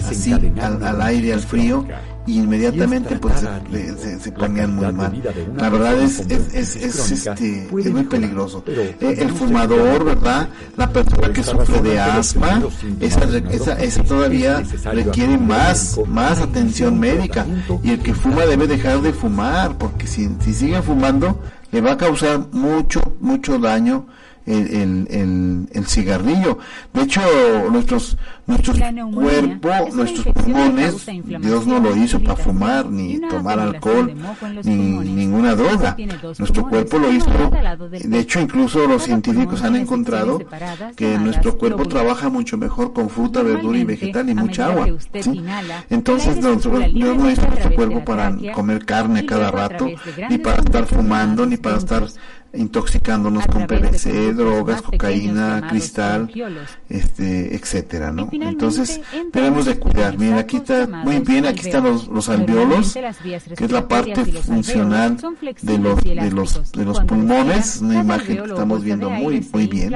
así al, al aire, al frío y inmediatamente pues se, se, se ponían muy mal. La verdad es, es, es, es este, es muy peligroso. Eh, el fumador, ¿verdad? La persona que sufre de asma, esa, esa, esa todavía requiere más, más atención médica. Y el que fuma debe dejar de fumar, porque si, si sigue fumando, le va a causar mucho, mucho daño el, el, el, cigarrillo. De hecho, nuestros, nuestros cuerpos, nuestros pulmones, Dios no lo hizo para fumar, ni tomar alcohol, ni ninguna droga. Nuestro cuerpo lo hizo. De hecho, incluso los científicos han encontrado que nuestro cuerpo trabaja mucho mejor con fruta, verdura y vegetal y mucha agua. Entonces, Dios no hizo nuestro cuerpo para comer carne cada rato, ni para estar fumando, ni para estar intoxicándonos con PVC, drogas, cocaína, cristal, este, etcétera, ¿no? Entonces debemos de cuidar. Mira, aquí está muy bien, aquí están los, los alveolos, que es la parte funcional de los de los de los pulmones, una imagen que estamos viendo muy muy bien,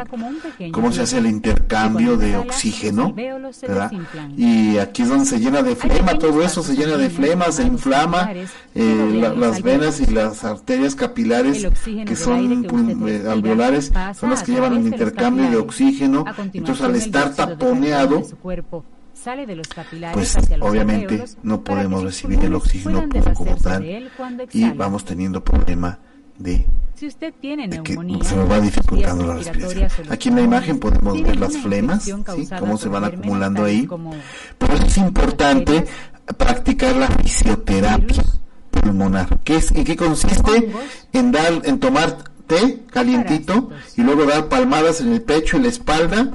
cómo se hace el intercambio de oxígeno, ¿verdad? Y aquí es donde se llena de flema, todo eso se llena de flema, se inflama, eh, las venas y las arterias capilares que son alveolares son las que llevan el intercambio de oxígeno, entonces al estar taponeado, pues obviamente no podemos recibir el oxígeno como tal y vamos teniendo problema de si usted tiene que se nos va dificultando la respiración. Aquí en la imagen podemos ver las flemas, ¿sí? cómo se van acumulando ahí. Por eso es importante practicar la fisioterapia pulmonar. ¿Qué es, ¿En qué consiste? En dar, en tomar té calientito y luego dar palmadas en el pecho y la espalda,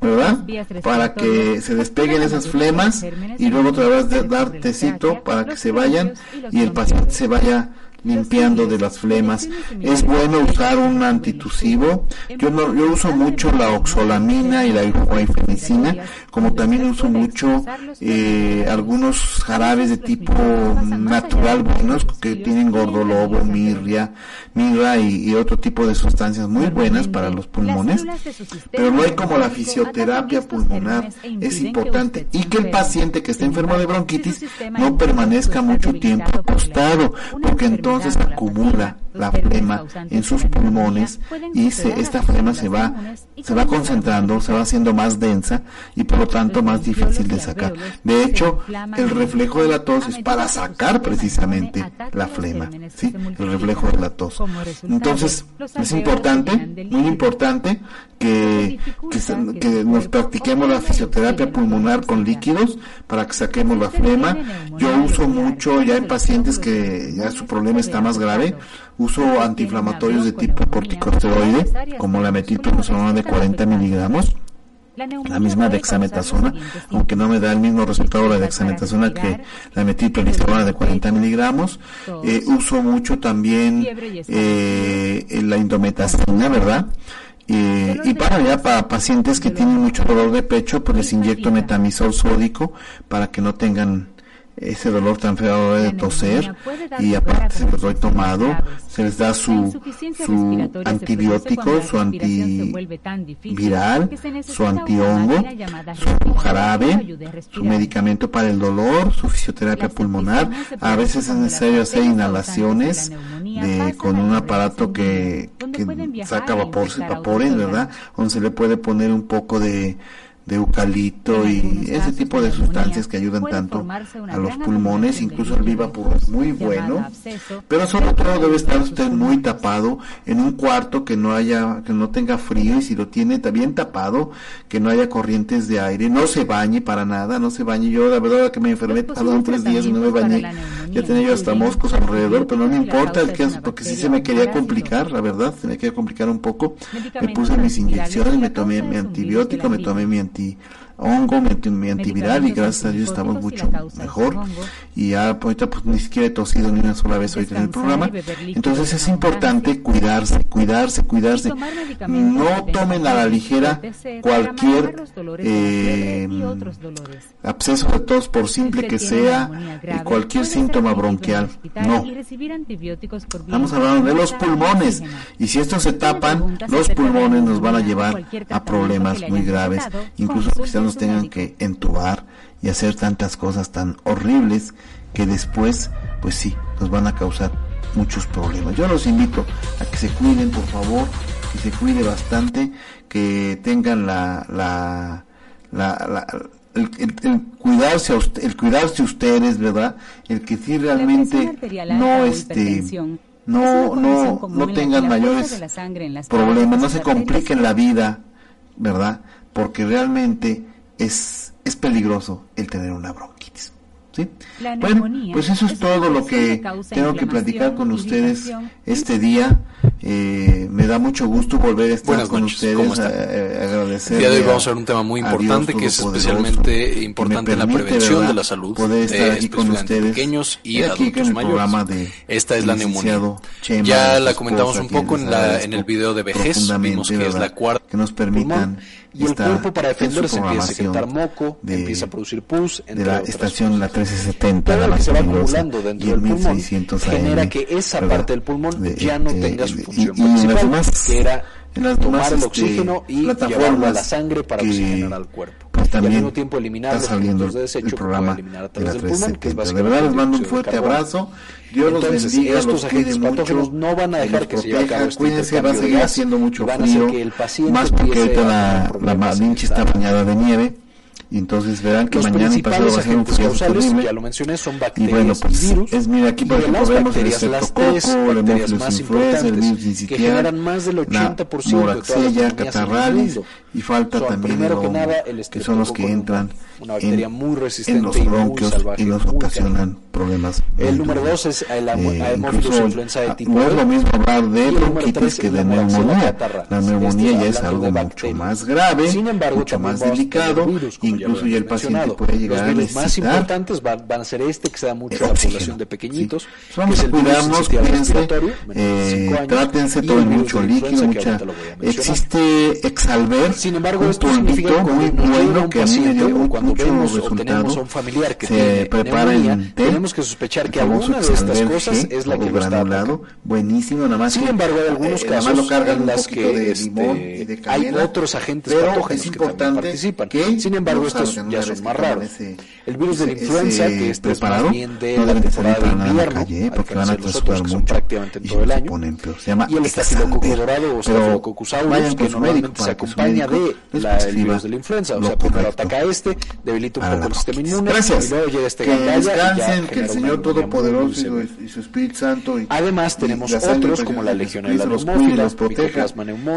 ¿verdad? Para que se despeguen esas flemas y luego otra vez dar tecito para que se vayan y el paciente se vaya limpiando de las flemas. Es bueno usar un antitusivo. Yo no, yo uso mucho la oxolamina y la guaifenicina, como también uso mucho eh, algunos jarabes de tipo natural buenos que tienen gordolobo, mirria, mirra y, otro tipo de sustancias muy buenas para los pulmones. Pero no hay como la fisioterapia pulmonar. Es importante y que el paciente que esté enfermo de bronquitis no permanezca mucho tiempo acostado, porque entonces entonces acumula la flema en sus pulmones y se, esta flema se va, se va concentrando, se va haciendo más densa y por lo tanto más difícil de sacar. De hecho, el reflejo de la tos es para sacar precisamente la flema, ¿sí? El reflejo de la tos. Entonces, es importante, muy importante que, que, que nos practiquemos la fisioterapia pulmonar con líquidos para que saquemos la flema. Yo uso mucho ya en pacientes que ya su problema está más grave, uso antiinflamatorios de tipo corticosteroide, como la metilprednisolona de 40 miligramos, la misma dexametasona, aunque no me da el mismo resultado la dexametasona que la metilprednisolona de 40 miligramos. Eh, uso mucho también eh, la indometacina, ¿verdad? Eh, y para ya para pacientes que tienen mucho dolor de pecho, pues les inyecto metamisol sódico para que no tengan ese dolor tan feo de toser y aparte se los doy tomado, se les da su, su antibiótico, su antiviral, su antihongo, su jarabe, su medicamento para el dolor, su fisioterapia pulmonar. A veces es necesario hacer inhalaciones de, con un aparato que, que saca vapor, vapores, ¿verdad? Donde se le puede poner un poco de de eucalipto y ese tipo de sustancias que ayudan tanto a los pulmones, incluso el Vivapur es muy bueno, pero sobre todo debe estar usted muy tapado en un cuarto que no haya, que no tenga frío y si lo tiene bien tapado, que no haya corrientes de aire, no se bañe para nada, no se bañe. Yo la verdad que me enfermé, pasaron tres días y no me bañé, ya tenía yo hasta moscos alrededor, pero no me importa, porque sí se me quería complicar, la verdad, se me quería complicar un poco. Me puse mis inyecciones, me tomé mi antibiótico, me tomé mi 的 hongo, mi, antiviral y gracias a Dios estamos mucho mejor. y ya ahorita pues ni siquiera he tosido ni una sola vez hoy en el programa. entonces es importante cuidarse cuidarse cuidarse. No tomen a la ligera cualquier eh, absceso de tos por simple que sea y cualquier síntoma bronquial no. estamos hablando de los pulmones. y si estos se tapan los pulmones nos van a llevar a problemas muy graves incluso quizás nos tengan que entubar y hacer tantas cosas tan horribles que después, pues sí, nos van a causar muchos problemas. Yo los invito a que se cuiden, por favor, que se cuide bastante, que tengan la, la, la, la el, el, el, cuidarse a usted, el cuidarse ustedes, ¿verdad? El que sí realmente no este no no no tengan mayores problemas, no se compliquen la vida, ¿verdad? Porque realmente es es peligroso el tener una bronquitis. ¿Sí? Bueno, pues eso es todo lo que tengo que platicar con ustedes este día. Eh, me da mucho gusto volver a estar Buenas con noches, ustedes. a- agradecer El día de hoy vamos a ver un tema muy importante que es especialmente importante en la prevención de la salud poder estar de aquí con ustedes pequeños y y aquí adultos en el mayores. programa de Esta es la neumonía. Chema, Ya la comentamos un poco en, la, en el video de vejez, vimos que es la cuarta que nos permitan pulmón, y el cuerpo para defenderse empieza a secretar moco, de- empieza a producir pus, de entre la otras estación la 1370 todo la lo que se va acumulando dentro del el pulmón 1600 genera que esa ¿verdad? parte del pulmón De- ya no de- tenga su y- función y las principal, demás- que era en las tomar demás, el este, oxígeno y llevarlo a la sangre para oxigenar al cuerpo. Y al también mismo tiempo eliminar está los saliendo de el desecho programa puede eliminar a de la del pulmón, que es 370. De verdad les mando un fuerte abrazo. Dios los Entonces, bendiga, estos los agentes patógenos no van a dejar los que se lleve a este Cuídense, va a seguir haciendo mucho frío. Más porque ahorita la, la Malinche está bañada de nieve. Y entonces verán que Los mañana y pasado va a ser un causales, ya lo mencioné, son Y bacterias bueno, pues y virus. es, mira, aquí por y ejemplo las vemos el bacterias, las tres estreptococo, el bacterias más importantes que sincitial, generan más del 80% de todas las moraxella, neumonías en el catarralis y falta Son, también primero el que hongo, nada, el que son los que entran una bacteria en, muy en resistente los y muy bronquios salvaje, y nos ocasionan problemas. El número dos es Eh, Haemophilus incluso, influenza de ah, tipo no es lo mismo hablar de bronquitis que de la neumonía. La neumonía ya es algo mucho más grave, Sin embargo, mucho más delicado, virus, incluso ya el paciente puede llegar a Los virus más necesitar importantes van, van a ser este que se da mucho a la población de pequeñitos, sí. Pues Vamos es a el virus cuidarnos, sincitial cuídense, eh, años, trátense, tomen mucho líquido, mucha... Existe Exalver, Sin embargo, un polvito muy bueno que a mí me dio muchos resultados. Se prepara en té, tenemos que sospechar que alguna de estas cosas es la que lo está atacando. buenísimo, nada más Sin embargo, hay algunos eh, casos lo cargan en las que, de este, limón y de hay otros agentes pero patógenos es que también participan. que Sin embargo, estos ya son más raros. El virus de la influenza, que este es preparado, más bien de no la temporada de invierno, calle, porque van a los otros que son mucho prácticamente todo el año. Se llama y el estafilococo dorado o Pero Staphylococcus aureus, que normalmente se acompaña de la, el virus de la influenza. O sea, primero ataca este, debilita un poco el sistema inmune, y luego llega este gandalla y ya que el Señor Todopoderoso y su- y su Espíritu Santo y, Además, tenemos otros como la legionela Jesucristo los proteja.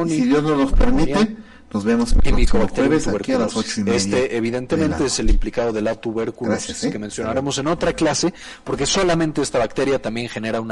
Si Dios nos los permite, nos vemos el próximo jueves aquí a las ocho tuberculosis. y media. Este, de evidentemente, la es el implicado de la tuberculosis, Gracias, ¿eh? que mencionaremos en otra clase, porque solamente esta bacteria también genera una